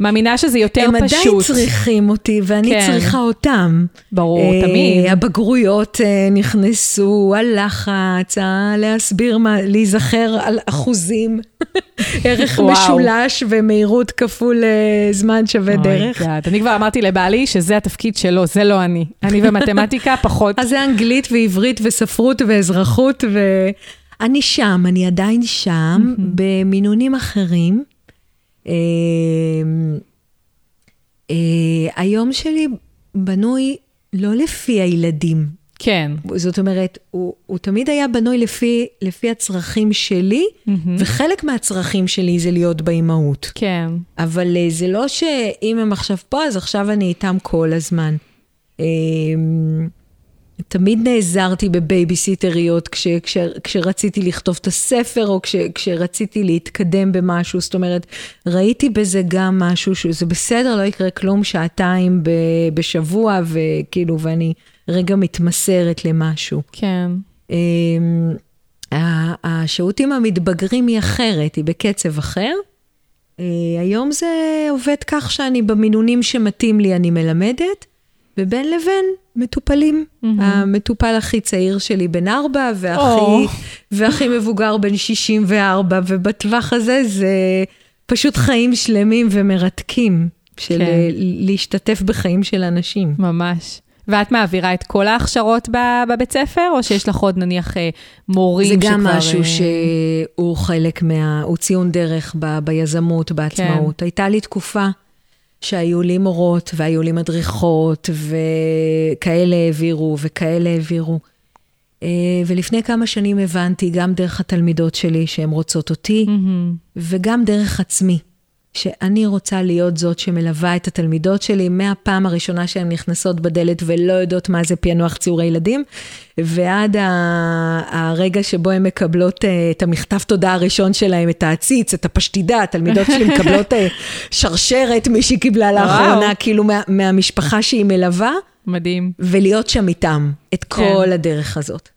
מאמינה שזה יותר הם פשוט. הם עדיין צריכים אותי, ואני כן. צריכה אותם. ברור, אה, תמיד. הבגרויות אה, נכנסו, הלחץ, ה- להסביר, מה, להיזכר על אחוזים, [LAUGHS] ערך וואו. משולש ומהירות כפול אה, זמן שווה דרך. Oh God. אני כבר אמרתי לבעלי שזה התפקיד שלו, זה לא אני. אני ומתמטיקה פחות. אז זה אנגלית ועברית וספרות ואזרחות, ואני שם, אני עדיין שם, במינונים אחרים. אה, אה, היום שלי בנוי לא לפי הילדים. כן, זאת אומרת, הוא, הוא תמיד היה בנוי לפי, לפי הצרכים שלי, וחלק מהצרכים שלי זה להיות באימהות. כן. אבל אה, זה לא שאם הם עכשיו פה, אז עכשיו אני איתם כל הזמן. אה, תמיד נעזרתי בבייביסיטריות כש, כש, כשרציתי לכתוב את הספר, או כש, כשרציתי להתקדם במשהו. זאת אומרת, ראיתי בזה גם משהו שזה בסדר, לא יקרה כלום שעתיים ב, בשבוע, וכאילו, ואני רגע מתמסרת למשהו. כן. אמ, ה- השהות עם המתבגרים היא אחרת, היא בקצב אחר. אה, היום זה עובד כך שאני במינונים שמתאים לי אני מלמדת, ובין לבין מטופלים. המטופל הכי צעיר שלי בן ארבע, והכי, או. והכי מבוגר בן 64, ובטווח הזה זה פשוט חיים שלמים ומרתקים, של כן. להשתתף בחיים של אנשים. ממש. ואת מעבירה את כל ההכשרות בבית ספר, או שיש לך עוד נניח אה, מורים זה שכבר... גם משהו אה, שהוא חלק מה... הוא ציון דרך ב... ביזמות, בעצמאות. כן. הייתה לי תקופה שהיו לי מורות והיו לי מדריכות, וכאלה העבירו וכאלה העבירו. אה, ולפני כמה שנים הבנתי, גם דרך התלמידות שלי שהן רוצות אותי, מהמם. וגם דרך עצמי, שאני רוצה להיות זאת שמלווה את התלמידות שלי מהפעם הראשונה שהן נכנסות בדלת ולא יודעות מה זה פענוח ציורי ילדים, ועד הרגע שבו הן מקבלות אה, את המכתב תודה הראשון שלהן, את העציץ, את הפשטידה, התלמידות שלי מקבלות אה, שרשרת, מישהי קיבלה לאחרונה. כאילו מה, מהמשפחה שהיא מלווה, מדהים. ולהיות שם איתם, את כן. כל הדרך הזאת.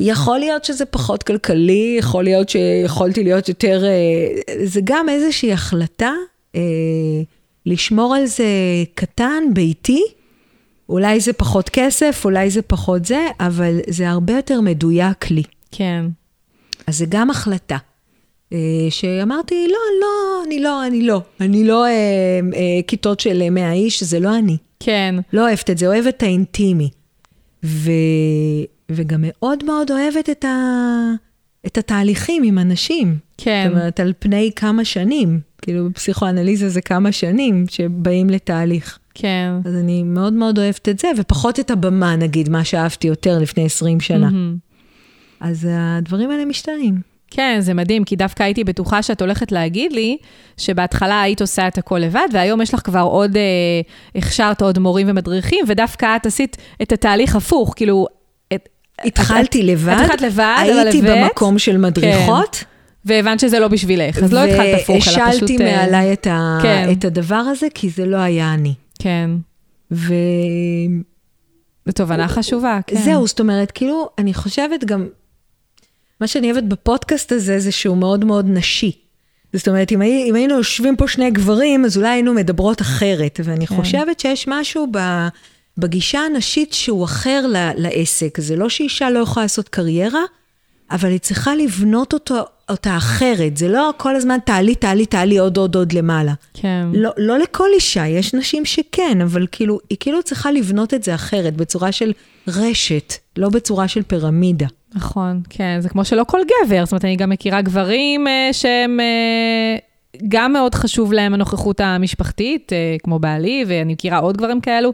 יכול להיות שזה פחות כלכלי, יכול להיות שיכולתי להיות יותר... אה, זה גם איזושהי החלטה אה, לשמור על זה קטן, ביתי. אולי זה פחות כסף, אולי זה פחות זה, אבל זה הרבה יותר מדויק לי. כן. אז זה גם החלטה. אה, שאמרתי, לא, לא, אני לא, אני לא. אני לא אה, אה, כיתות של 100 איש, זה לא אני. כן. לא אוהבת את זה, אוהבת את האינטימי. ו... וגם מאוד מאוד אוהבת את, ה... את התהליכים עם אנשים. כן. זאת אומרת, על פני כמה שנים. כאילו, בפסיכואנליזה זה כמה שנים שבאים לתהליך. כן. אז אני מאוד מאוד אוהבת את זה, ופחות את הבמה, נגיד, מה שאהבתי יותר לפני 20 שנה. מהמם. אז הדברים האלה משתנים. כן, זה מדהים, כי דווקא הייתי בטוחה שאת הולכת להגיד לי שבהתחלה היית עושה את הכל לבד, והיום יש לך כבר עוד, אה, הכשרת עוד מורים ומדריכים, ודווקא את עשית את התהליך הפוך, כאילו... התחלתי את, לבד, את התחלת לבד, אבל הייתי הבאת, במקום של מדריכות. והבנת שזה לא בשבילך, אז לא התחלת הפוך, אלא פשוט... והשלתי אה, מעליי את, ה... כן. את הדבר הזה, כי זה לא היה אני. כן, ו... זו תובנה חשובה, כן. זהו, זאת אומרת, כאילו, אני חושבת גם, מה שאני אוהבת בפודקאסט הזה, זה שהוא מאוד מאוד נשי. זאת אומרת, אם, הי, אם היינו יושבים פה שני גברים, אז אולי היינו מדברות אחרת. ואני כן. כן. חושבת שיש משהו ב, בגישה הנשית שהוא אחר לעסק. זה לא שאישה לא יכולה לעשות קריירה, אבל היא צריכה לבנות אותו אותה אחרת, זה לא כל הזמן תעלי, תעלי, תעלי עוד, עוד, עוד למעלה. כן. לא, לא לכל אישה, יש נשים שכן, אבל כאילו, היא כאילו צריכה לבנות את זה אחרת, בצורה של רשת, לא בצורה של פירמידה. נכון, כן, זה כמו שלא כל גבר, זאת אומרת, אני גם מכירה גברים אה, שהם... אה, גם מאוד חשוב להם הנוכחות המשפחתית, אה, כמו בעלי, ואני מכירה עוד גברים כאלו,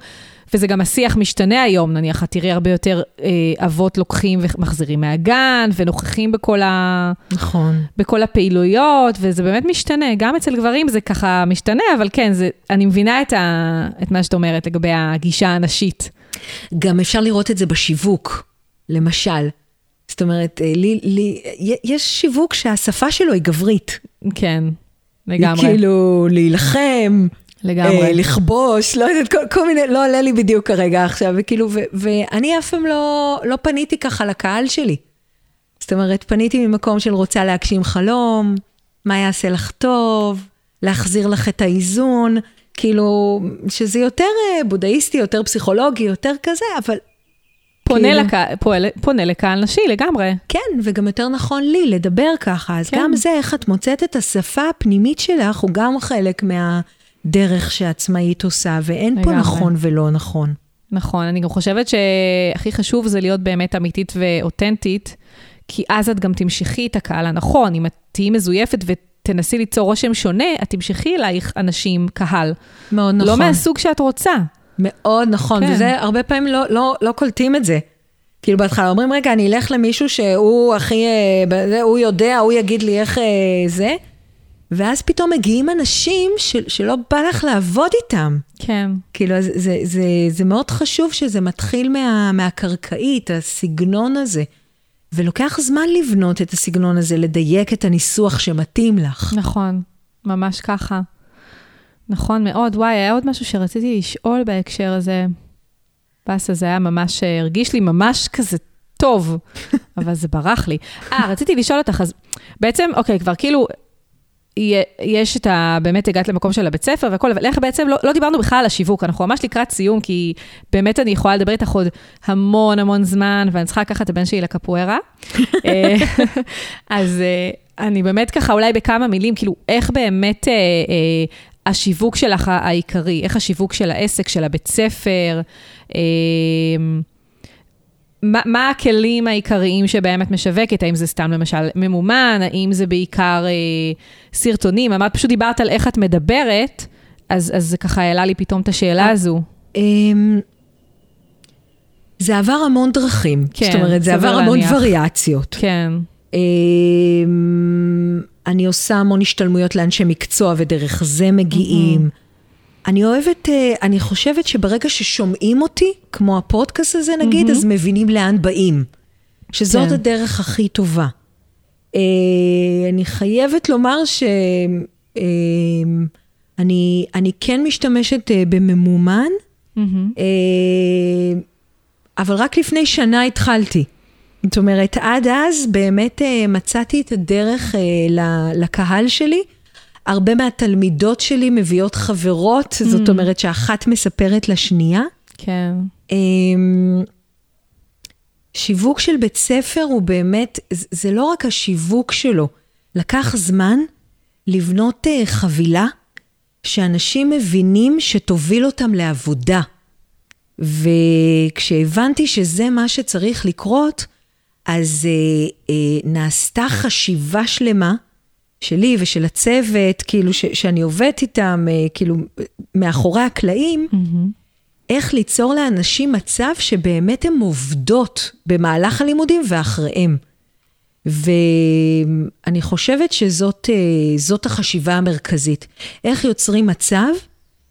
וזה גם השיח משתנה היום, נניח, את תראי הרבה יותר אה, אבות לוקחים ומחזירים מהגן, ונוכחים בכל, ה... נכון. בכל הפעילויות, וזה באמת משתנה. גם אצל גברים זה ככה משתנה, אבל כן, זה, אני מבינה את, ה... את מה שאת אומרת לגבי הגישה הנשית. גם אפשר לראות את זה בשיווק, למשל. זאת אומרת, אה, לי, לי, יש שיווק שהשפה שלו היא גברית. כן, לגמרי. כאילו להילחם, לגמרי. אה, לכבוש, לא יודעת, כל, כל מיני, לא עולה לי בדיוק כרגע עכשיו, וכאילו, ו, ואני אף פעם לא, לא פניתי ככה לקהל שלי. זאת אומרת, פניתי ממקום של רוצה להגשים חלום, מה יעשה לך טוב, להחזיר לך את האיזון, כאילו, שזה יותר אה, בודהיסטי, יותר פסיכולוגי, יותר כזה, אבל... פונה, כאילו- לקה, פועל, פונה לקהל נשי לגמרי. כן, וגם יותר נכון לי לדבר ככה, אז כן. גם זה, איך את מוצאת את השפה הפנימית שלך, הוא גם חלק מהדרך שעצמאית עושה, ואין פה לגמרי. נכון ולא נכון. נכון, אני גם חושבת שהכי חשוב זה להיות באמת אמיתית ואותנטית, כי אז את גם תמשכי את הקהל הנכון. אם את תהיי מזויפת ותנסי ליצור רושם שונה, את תמשכי אלייך אנשים, קהל. מאוד נכון. לא מהסוג שאת רוצה. מאוד נכון, כן. וזה, הרבה פעמים לא, לא, לא קולטים את זה. כאילו בהתחלה אומרים, רגע, אני אלך למישהו שהוא הכי, אה, הוא יודע, הוא יגיד לי איך אה, זה, ואז פתאום מגיעים אנשים של, שלא בא לך לעבוד איתם. כן. כאילו, אז זה, זה, זה מאוד חשוב שזה מתחיל מה, מהקרקעית, הסגנון הזה. ולוקח זמן לבנות את הסגנון הזה, לדייק את הניסוח שמתאים לך. נכון, ממש ככה. נכון מאוד. וואי, היה עוד משהו שרציתי לשאול בהקשר הזה. באסה, זה היה ממש, אה, הרגיש לי ממש כזה טוב, [LAUGHS] אבל זה ברח לי. אה, רציתי לשאול אותך, אז בעצם, אוקיי, כבר כאילו, יש את ה... באמת הגעת למקום של הבית ספר והכל, אבל איך בעצם, לא, לא דיברנו בכלל על השיווק, אנחנו ממש לקראת סיום, כי באמת אני יכולה לדבר איתך עוד המון המון זמן, ואני צריכה לקחת את הבן שלי לקפוארה. [LAUGHS] אה, אז אה, אני באמת ככה, אולי בכמה מילים, כאילו, איך באמת אה, אה, השיווק שלך העיקרי, איך השיווק של העסק, של הבית ספר, אה, מה, מה הכלים העיקריים שבהם את משווקת? האם זה סתם למשל ממומן? האם זה בעיקר אה, סרטונים? אמרת, פשוט דיברת על איך את מדברת, אז, אז זה ככה העלה לי פתאום את השאלה הזו. אמ, זה עבר המון דרכים. כן, זאת אומרת, זה עבר המון להניח. וריאציות. כן, אמ, אני עושה המון השתלמויות לאנשי מקצוע ודרך זה מגיעים. אני אוהבת, אה, אני חושבת שברגע ששומעים אותי, כמו הפודקאסט הזה נגיד, אז מבינים לאן באים. שזאת כן. הדרך הכי טובה. אה, אני חייבת לומר ש... אה, אני, אני כן משתמשת בממומן. אה, אבל רק לפני שנה התחלתי. זאת אומרת, עד אז באמת אה, מצאתי את הדרך אה, לקהל שלי. הרבה מהתלמידות שלי מביאות חברות, זאת אומרת שאחת מספרת לשנייה. כן, אמ, שיווק של בית ספר הוא באמת, זה- זה לא רק השיווק שלו, לקח זמן לבנות אה, חבילה שאנשים מבינים שתוביל אותם לעבודה. וכשהבנתי שזה מה שצריך לקרות, אז אה, אה, נעשתה חשיבה שלמה שלי ושל הצוות, כאילו ש, שאני עובדת איתם, אה, כאילו מאחורי הקלעים, איך ליצור לאנשים מצב שבאמת הן עובדות במהלך הלימודים ואחריהם. ואני חושבת שזאת אה, החשיבה המרכזית. איך יוצרים מצב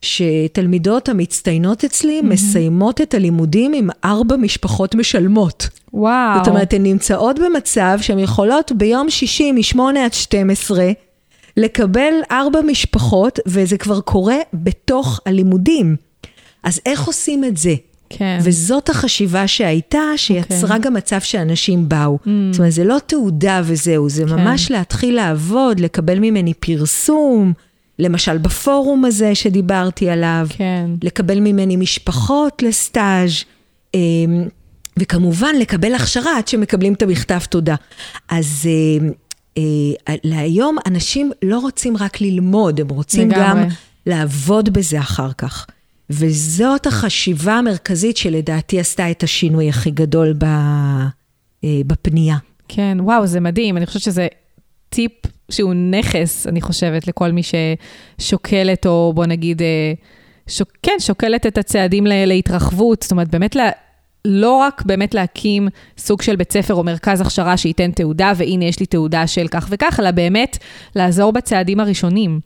שתלמידות המצטיינות אצלי מסיימות את הלימודים עם ארבע משפחות משלמות. וואו. זאת אומרת, הן נמצאות במצב שהן יכולות ביום שישי מ-8 עד 12 לקבל ארבע משפחות, וזה כבר קורה בתוך הלימודים. אז איך עושים את זה? כן. וזאת החשיבה שהייתה, שיצרה אוקיי. גם מצב שאנשים באו. זאת אומרת, זה לא תעודה וזהו, זה כן. ממש להתחיל לעבוד, לקבל ממני פרסום, למשל בפורום הזה שדיברתי עליו, כן. לקבל ממני משפחות לסטאז', אמ, וכמובן לקבל הכשרה עד שמקבלים את המכתב תודה. אז אמ, אה, להיום אנשים לא רוצים רק ללמוד, הם רוצים לגמרי. גם לעבוד בזה אחר כך. וזאת החשיבה המרכזית שלדעתי עשתה את השינוי הכי גדול ב, אה, בפנייה. כן, וואו, זה מדהים. אני חושבת שזה טיפ שהוא נכס, אני חושבת, לכל מי ששוקלת, או בוא נגיד, אה, שוק, כן, שוקלת את הצעדים לה, להתרחבות. זאת אומרת, באמת, לה, לא רק באמת להקים סוג של בית ספר או מרכז הכשרה שייתן תעודה, והנה יש לי תעודה של כך וכך, אלא באמת לעזור בצעדים הראשונים.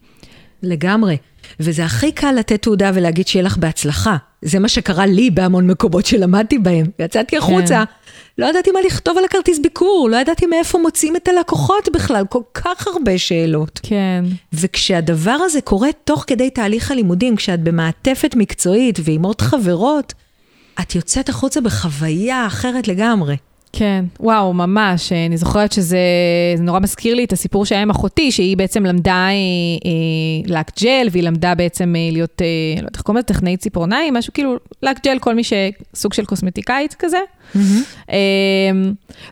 לגמרי. וזה הכי קל לתת תעודה ולהגיד שיהיה לך בהצלחה. זה מה שקרה לי בהמון מקומות שלמדתי בהם. יצאתי החוצה, לא ידעתי מה לכתוב על הכרטיס ביקור, לא ידעתי מאיפה מוצאים את הלקוחות בכלל, כל כך הרבה שאלות. כן. וכשהדבר הזה קורה תוך כדי תהליך הלימודים, כשאת במעטפת מקצועית ועם עוד חברות, את יוצאת החוצה בחוויה אחרת לגמרי. כן, וואו, ממש. אני זוכרת שזה זה נורא מזכיר לי את הסיפור שהיה עם אחותי, שהיא בעצם למדה אה, אה, לק ג'ל, והיא למדה בעצם אה, להיות, אה, לא יודעת איך קוראים לזה, טכנאית ציפורניים, משהו כאילו, לק ג'ל, כל מי שסוג של קוסמטיקאית כזה. אה,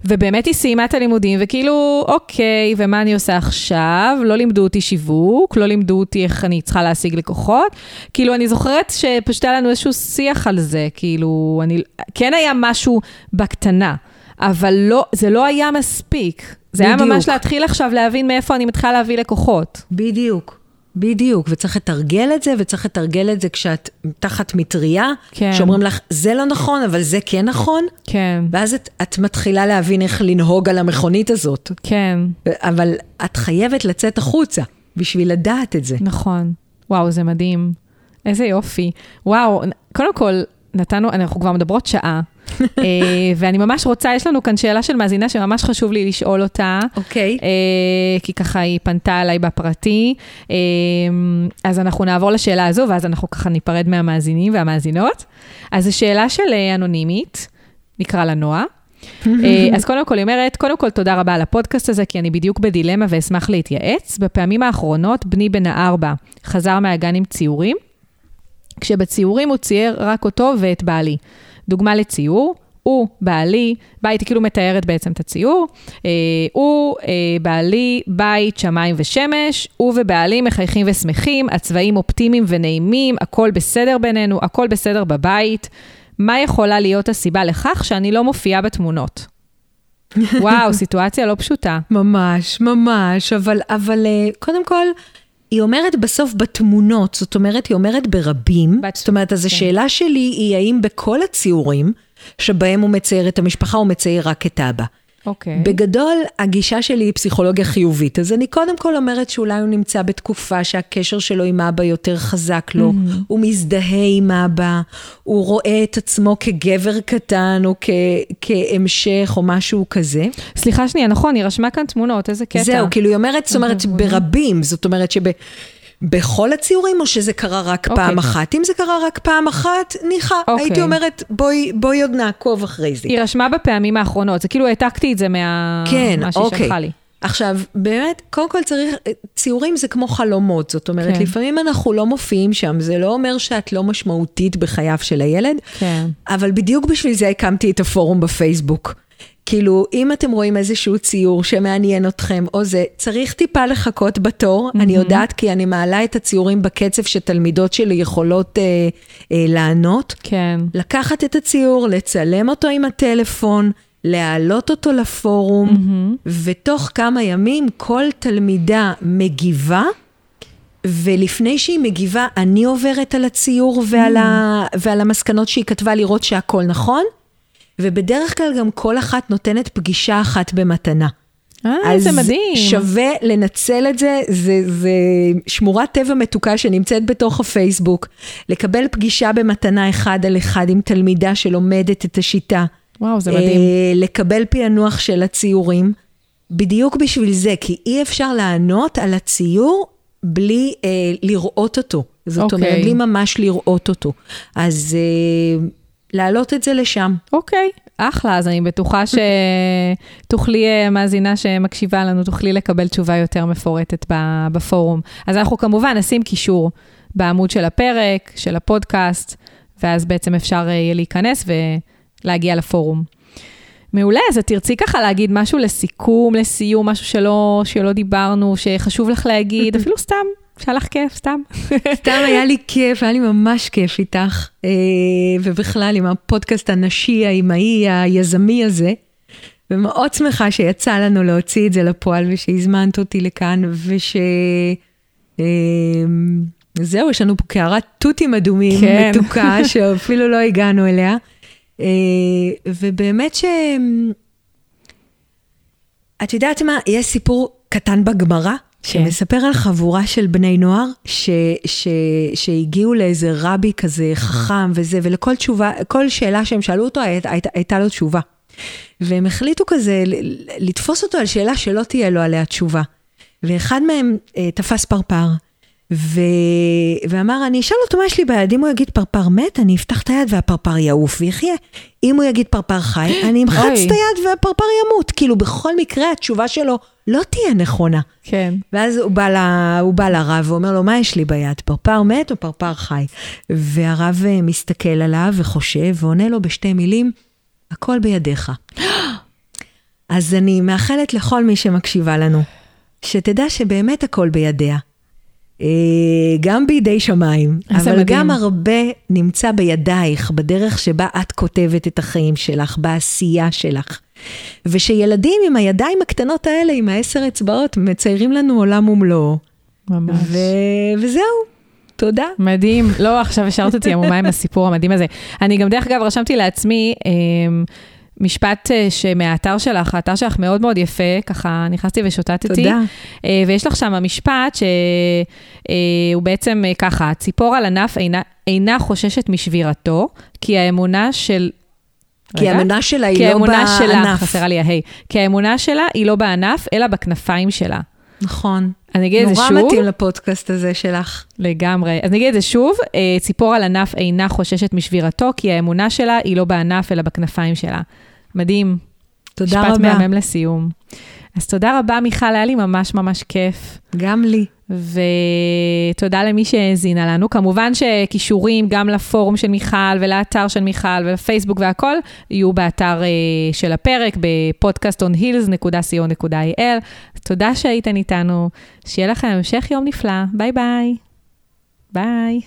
ובאמת היא סיימה את הלימודים, וכאילו, אוקיי, ומה אני עושה עכשיו? לא לימדו אותי שיווק, לא לימדו אותי איך אני צריכה להשיג לקוחות. כאילו, אני זוכרת שפשוט היה לנו איזשהו שיח על זה, כאילו, אני, כן היה משהו בקטנה. אבל לא, זה לא היה מספיק. זה בדיוק. היה ממש להתחיל עכשיו להבין מאיפה אני מתחילה להביא לקוחות. בדיוק. בדיוק, וצריך לתרגל את זה, וצריך לתרגל את זה כשאת תחת מטריה, כן. שאומרים לך, זה לא נכון, אבל זה כן נכון. כן. ואז את, את מתחילה להבין איך לנהוג על המכונית הזאת. כן. אבל את חייבת לצאת החוצה בשביל לדעת את זה. נכון. וואו, זה מדהים. איזה יופי. וואו, קודם כל, נתנו, אנחנו כבר מדברות שעה. אה, ואני ממש רוצה, יש לנו כאן שאלה של מאזינה שממש חשוב לי לשאול אותה. אוקיי. Okay. כי ככה היא פנתה אליי בפרטי. אה, אז אנחנו נעבור לשאלה הזו, ואז אנחנו ככה ניפרד מהמאזינים והמאזינות. אז זו שאלה של אה, אנונימית, נקרא לה נועה. [LAUGHS] אז קודם כל, היא אומרת, קודם כל, תודה רבה על הפודקאסט הזה, כי אני בדיוק בדילמה ואשמח להתייעץ. בפעמים האחרונות, בני בן הארבע חזר מהגן עם ציורים, כשבציורים הוא צייר רק אותו ואת בעלי. דוגמה לציור, הוא בעלי, בית, היא כאילו מתארת בעצם את הציור, אה, הוא אה, בעלי, בית, שמיים ושמש, הוא ובעלי מחייכים ושמחים, הצבעים אופטימיים ונעימים, הכל בסדר בינינו, הכל בסדר בבית. מה יכולה להיות הסיבה לכך שאני לא מופיעה בתמונות? [LAUGHS] וואו, סיטואציה לא פשוטה. ממש, ממש, אבל, אבל אה, קודם כל, היא אומרת בסוף בתמונות, זאת אומרת, היא אומרת ברבים. בת- זאת אומרת, אז כן. השאלה שלי היא האם בכל הציורים שבהם הוא מצייר את המשפחה, הוא מצייר רק את אבא. אוקיי. בגדול, הגישה שלי היא פסיכולוגיה חיובית, אז אני קודם כל אומרת שאולי הוא נמצא בתקופה שהקשר שלו עם אבא יותר חזק לו, Mm-hmm. הוא מזדהה עם אבא, הוא רואה את עצמו כגבר קטן או כ- כהמשך או משהו כזה. סליחה שנייה, נכון, היא רשמה כאן תמונות, איזה קטע. זהו, כאילו היא אומרת, זאת אומרת, אוקיי. ברבים, זאת אומרת שב... בכל הציורים, או שזה קרה רק אוקיי. פעם אחת? אם זה קרה רק פעם אחת, ניחא. אוקיי. הייתי אומרת, בואי, בואי עוד נעקוב אחרי זה. היא רשמה בפעמים האחרונות, זה כאילו העתקתי את זה מה... כן, מה שהיא אוקיי. שלחה לי. עכשיו, באמת, קודם כל צריך, ציורים זה כמו חלומות, זאת אומרת, כן. לפעמים אנחנו לא מופיעים שם, זה לא אומר שאת לא משמעותית בחייו של הילד, כן. אבל בדיוק בשביל זה הקמתי את הפורום בפייסבוק. כאילו, אם אתם רואים איזשהו ציור שמעניין אתכם, או זה, צריך טיפה לחכות בתור, אני יודעת, כי אני מעלה את הציורים בקצב שתלמידות שלי יכולות אה, אה, לענות. כן. לקחת את הציור, לצלם אותו עם הטלפון, להעלות אותו לפורום, ותוך כמה ימים כל תלמידה מגיבה, ולפני שהיא מגיבה, אני עוברת על הציור ועל, ה... ועל המסקנות שהיא כתבה לראות שהכל נכון, ובדרך כלל גם כל אחת נותנת פגישה אחת במתנה. אה, זה מדהים. אז שווה לנצל את זה, זה, זה שמורת טבע מתוקה שנמצאת בתוך הפייסבוק, לקבל פגישה במתנה אחד על אחד עם תלמידה שלומדת את השיטה. וואו, זה מדהים. אה, לקבל פענוח של הציורים, בדיוק בשביל זה, כי אי אפשר לענות על הציור בלי אה, לראות אותו. זאת אוקיי. אומרת, בלי ממש לראות אותו. אז אה, להעלות את זה לשם. אוקיי, אחלה, אז אני בטוחה שתוכלי, [LAUGHS] אה, מאזינה שמקשיבה לנו, תוכלי לקבל תשובה יותר מפורטת בפורום. אז אנחנו כמובן נשים קישור בעמוד של הפרק, של הפודקאסט, ואז בעצם אפשר אה, יהיה להיכנס ולהגיע לפורום. מעולה, אז את תרצי ככה להגיד משהו לסיכום, לסיום, משהו שלא, שלא דיברנו, שחשוב לך להגיד, [LAUGHS] אפילו סתם, שהיה לך כיף, סתם. סתם היה לי כיף, היה לי ממש כיף איתך, אה, ובכלל עם הפודקאסט הנשי, האמהי, היזמי הזה. ומאוד שמחה שיצא לנו להוציא את זה לפועל ושהזמנת אותי לכאן, וש... אה, זהו, יש לנו פה קערת תותים אדומים כן. מתוקה, [LAUGHS] שאפילו לא הגענו אליה. אה, ובאמת ש... את יודעת מה, יש סיפור קטן בגמרא. שמספר על חבורה של בני נוער ש, ש, שהגיעו לאיזה רבי כזה חכם וזה, ולכל תשובה, כל שאלה שהם שאלו אותו הייתה, הייתה, הייתה לו תשובה. והם החליטו כזה לתפוס אותו על שאלה שלא תהיה לו עליה תשובה. ואחד מהם אה, תפס פרפר. ו... ואמר, אני אשאל אותו מה יש לי ביד, אם הוא יגיד פרפר מת, אני אפתח את היד והפרפר יעוף ויחיה. אם הוא יגיד פרפר חי, [COUGHS] אני אמחץ את היד והפרפר ימות. כאילו, בכל מקרה התשובה שלו לא תהיה נכונה. כן. ואז הוא בא, ל... הוא בא לרב ואומר לו, מה יש לי ביד, פרפר מת או פרפר חי? והרב אה, מסתכל עליו וחושב ועונה לו בשתי מילים, הכל בידיך. [GASPS] אז אני מאחלת לכל מי שמקשיבה לנו, שתדע שבאמת הכל בידיה. אה, גם בידי שמיים, אבל מדהים. גם הרבה נמצא בידייך, בדרך שבה את כותבת את החיים שלך, בעשייה שלך. ושילדים עם הידיים הקטנות האלה, עם העשר אצבעות, מציירים לנו עולם ומלואו. ממש. ו- וזהו, תודה. מדהים. לא, עכשיו השארת אותי עמומה עם הסיפור המדהים הזה. אני גם, דרך אגב, רשמתי לעצמי, אה, משפט אה, שמהאתר שלך, האתר שלך מאוד מאוד יפה, ככה נכנסתי ושוטטתי. תודה. אה, ויש לך שם משפט שהוא אה, בעצם ככה, ציפור על ענף אינה, אינה חוששת משבירתו, כי האמונה של... כי האמונה שלה היא לא בענף. כי האמונה שלה, חסרה לי ההי, כי האמונה שלה היא לא בענף, אלא בכנפיים שלה. נכון. אני אגיד את זה שוב. נורא מתאים לפודקאסט הזה שלך. לגמרי. אז נגיד את זה שוב, ציפור על ענף אינה חוששת משבירתו, כי האמונה שלה היא לא בענף, אלא בכנפיים שלה. מדהים. תודה משפט רבה. משפט מהמם לסיום. אז תודה רבה, מיכל, היה לי ממש ממש כיף. גם לי. ותודה למי שהאזינה לנו. כמובן שכישורים גם לפורום של מיכל ולאתר של מיכל ולפייסבוק והכל, יהיו באתר uh, של הפרק, בפודקאסט.hills.co.il. תודה שהייתן איתנו, שיהיה לכם המשך יום נפלא. ביי ביי. ביי.